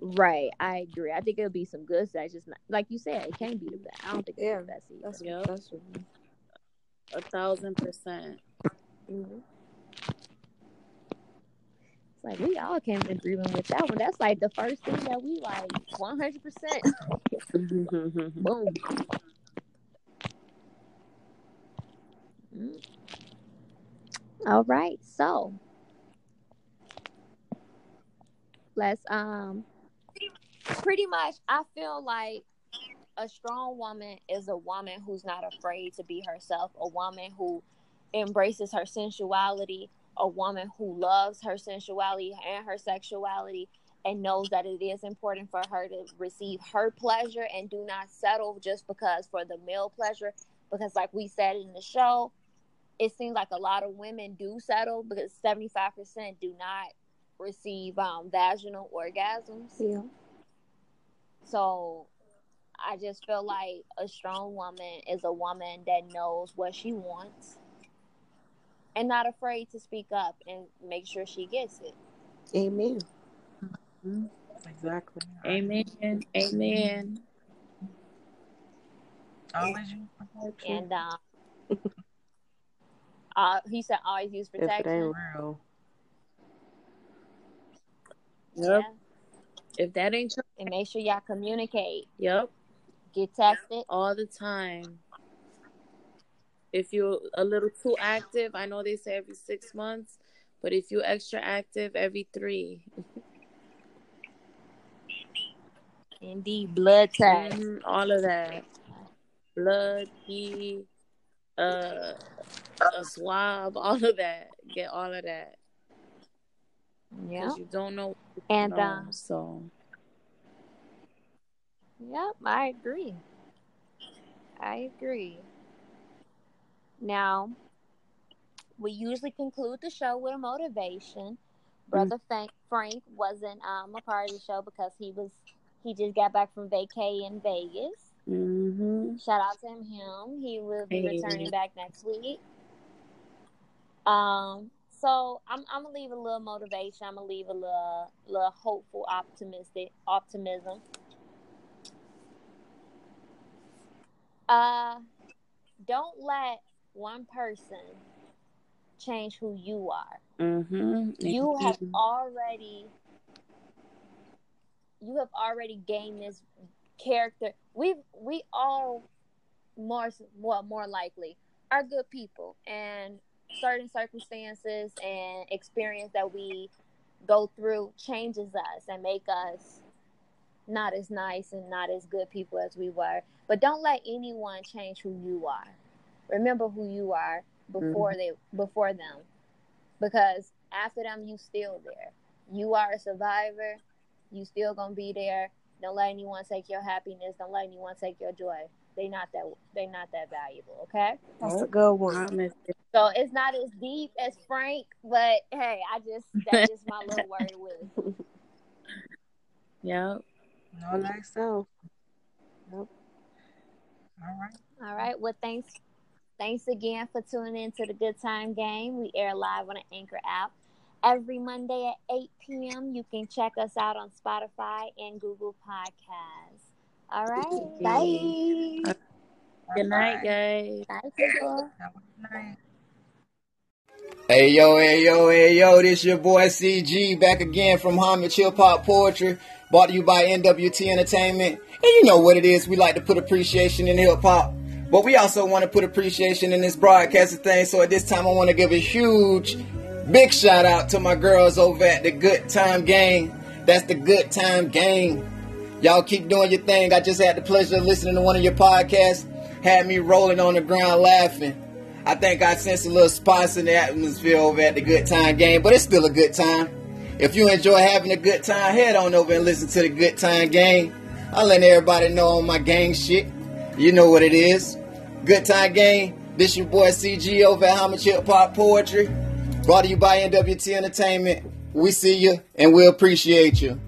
Right, I agree. I think it'll be some good sex. Just not, like you said, it can't be the best. I don't think it's Yeah, the best either. That's Yep. that's what A thousand percent. Mhm. It's like we all came in agreement with that one. That's like the first thing that we like one hundred percent. Boom. Mm. All right, so let's um pretty much I feel like a strong woman is a woman who's not afraid to be herself, a woman who embraces her sensuality, a woman who loves her sensuality and her sexuality and knows that it is important for her to receive her pleasure and do not settle just because for the male pleasure. Because like we said in the show it seems like a lot of women do settle because 75% do not receive um, vaginal orgasms. Yeah. so I just feel like a strong woman is a woman that knows what she wants and not afraid to speak up and make sure she gets it. Amen. Exactly. Amen. Amen. Always use protection. And um, *laughs* uh, he said always use protection. if it protection. ain't real. Yep. Yeah. If that ain't your, And make sure y'all communicate. yep, Get tested. all the time. If you're a little too active, I know they say every six months, but if you're extra active, every three. Indeed, blood test. Mhm, all of that. Blood, pee, uh, a swab, all of that. Get all of that. Yeah. Because you don't know. you And know, um, so Yep, I agree. I agree. Now, we usually conclude the show with a motivation. Brother Frank, Frank wasn't um, a part of the show because he was he just got back from vacay in Vegas. hmm Shout out to him. He will be Hey. returning back next week. Um, so I'm I'm gonna leave a little motivation. I'm gonna leave a little little hopeful, optimistic optimism. Uh, don't let one person change who you are. hmm You have already you have already gained this character. We we all more well more likely are good people, and certain circumstances and experience that we go through changes us and make us not as nice and not as good people as we were. But don't let anyone change who you are. Remember who you are before mm-hmm. they before them. Because after them you still there. You are a survivor. You still gonna be there. Don't let anyone take your happiness. Don't let anyone take your joy. They not that they not that valuable. Okay, that's a good one. So it's not as deep as Frank, but hey, I just that's just my little word with. *laughs* Yep. No, like so. Yep. All right. All right. Well, thanks. Thanks again for tuning in to the Good Time Gang. We air live on the Anchor app every Monday at 8 p.m. You can check us out on Spotify and Google Podcasts. All right. Bye. Good night, guys. Bye, people. Hey yo, hey yo, hey yo, this your boy CG back again from Homage Hip Hop Poetry, brought to you by NWT Entertainment. And you know what it is, we like to put appreciation in hip hop, but we also want to put appreciation in this broadcasting thing. So at this time, I want to give a huge Big shout out to my girls over at the Good Time Gang. That's the Good Time Gang. Y'all keep doing your thing. I just had the pleasure of listening to one of your podcasts. Had me rolling on the ground laughing. I think I sense a little spice in the atmosphere over at the Good Time Gang, but it's still a good time. If you enjoy having a good time, head on over and listen to the Good Time Gang. I'll let everybody know on my gang shit. You know what it is. Good Time Gang. This your boy CG over at Homage Hip Hop Poetry. Brought to you by NWT Entertainment. We see you and we appreciate you.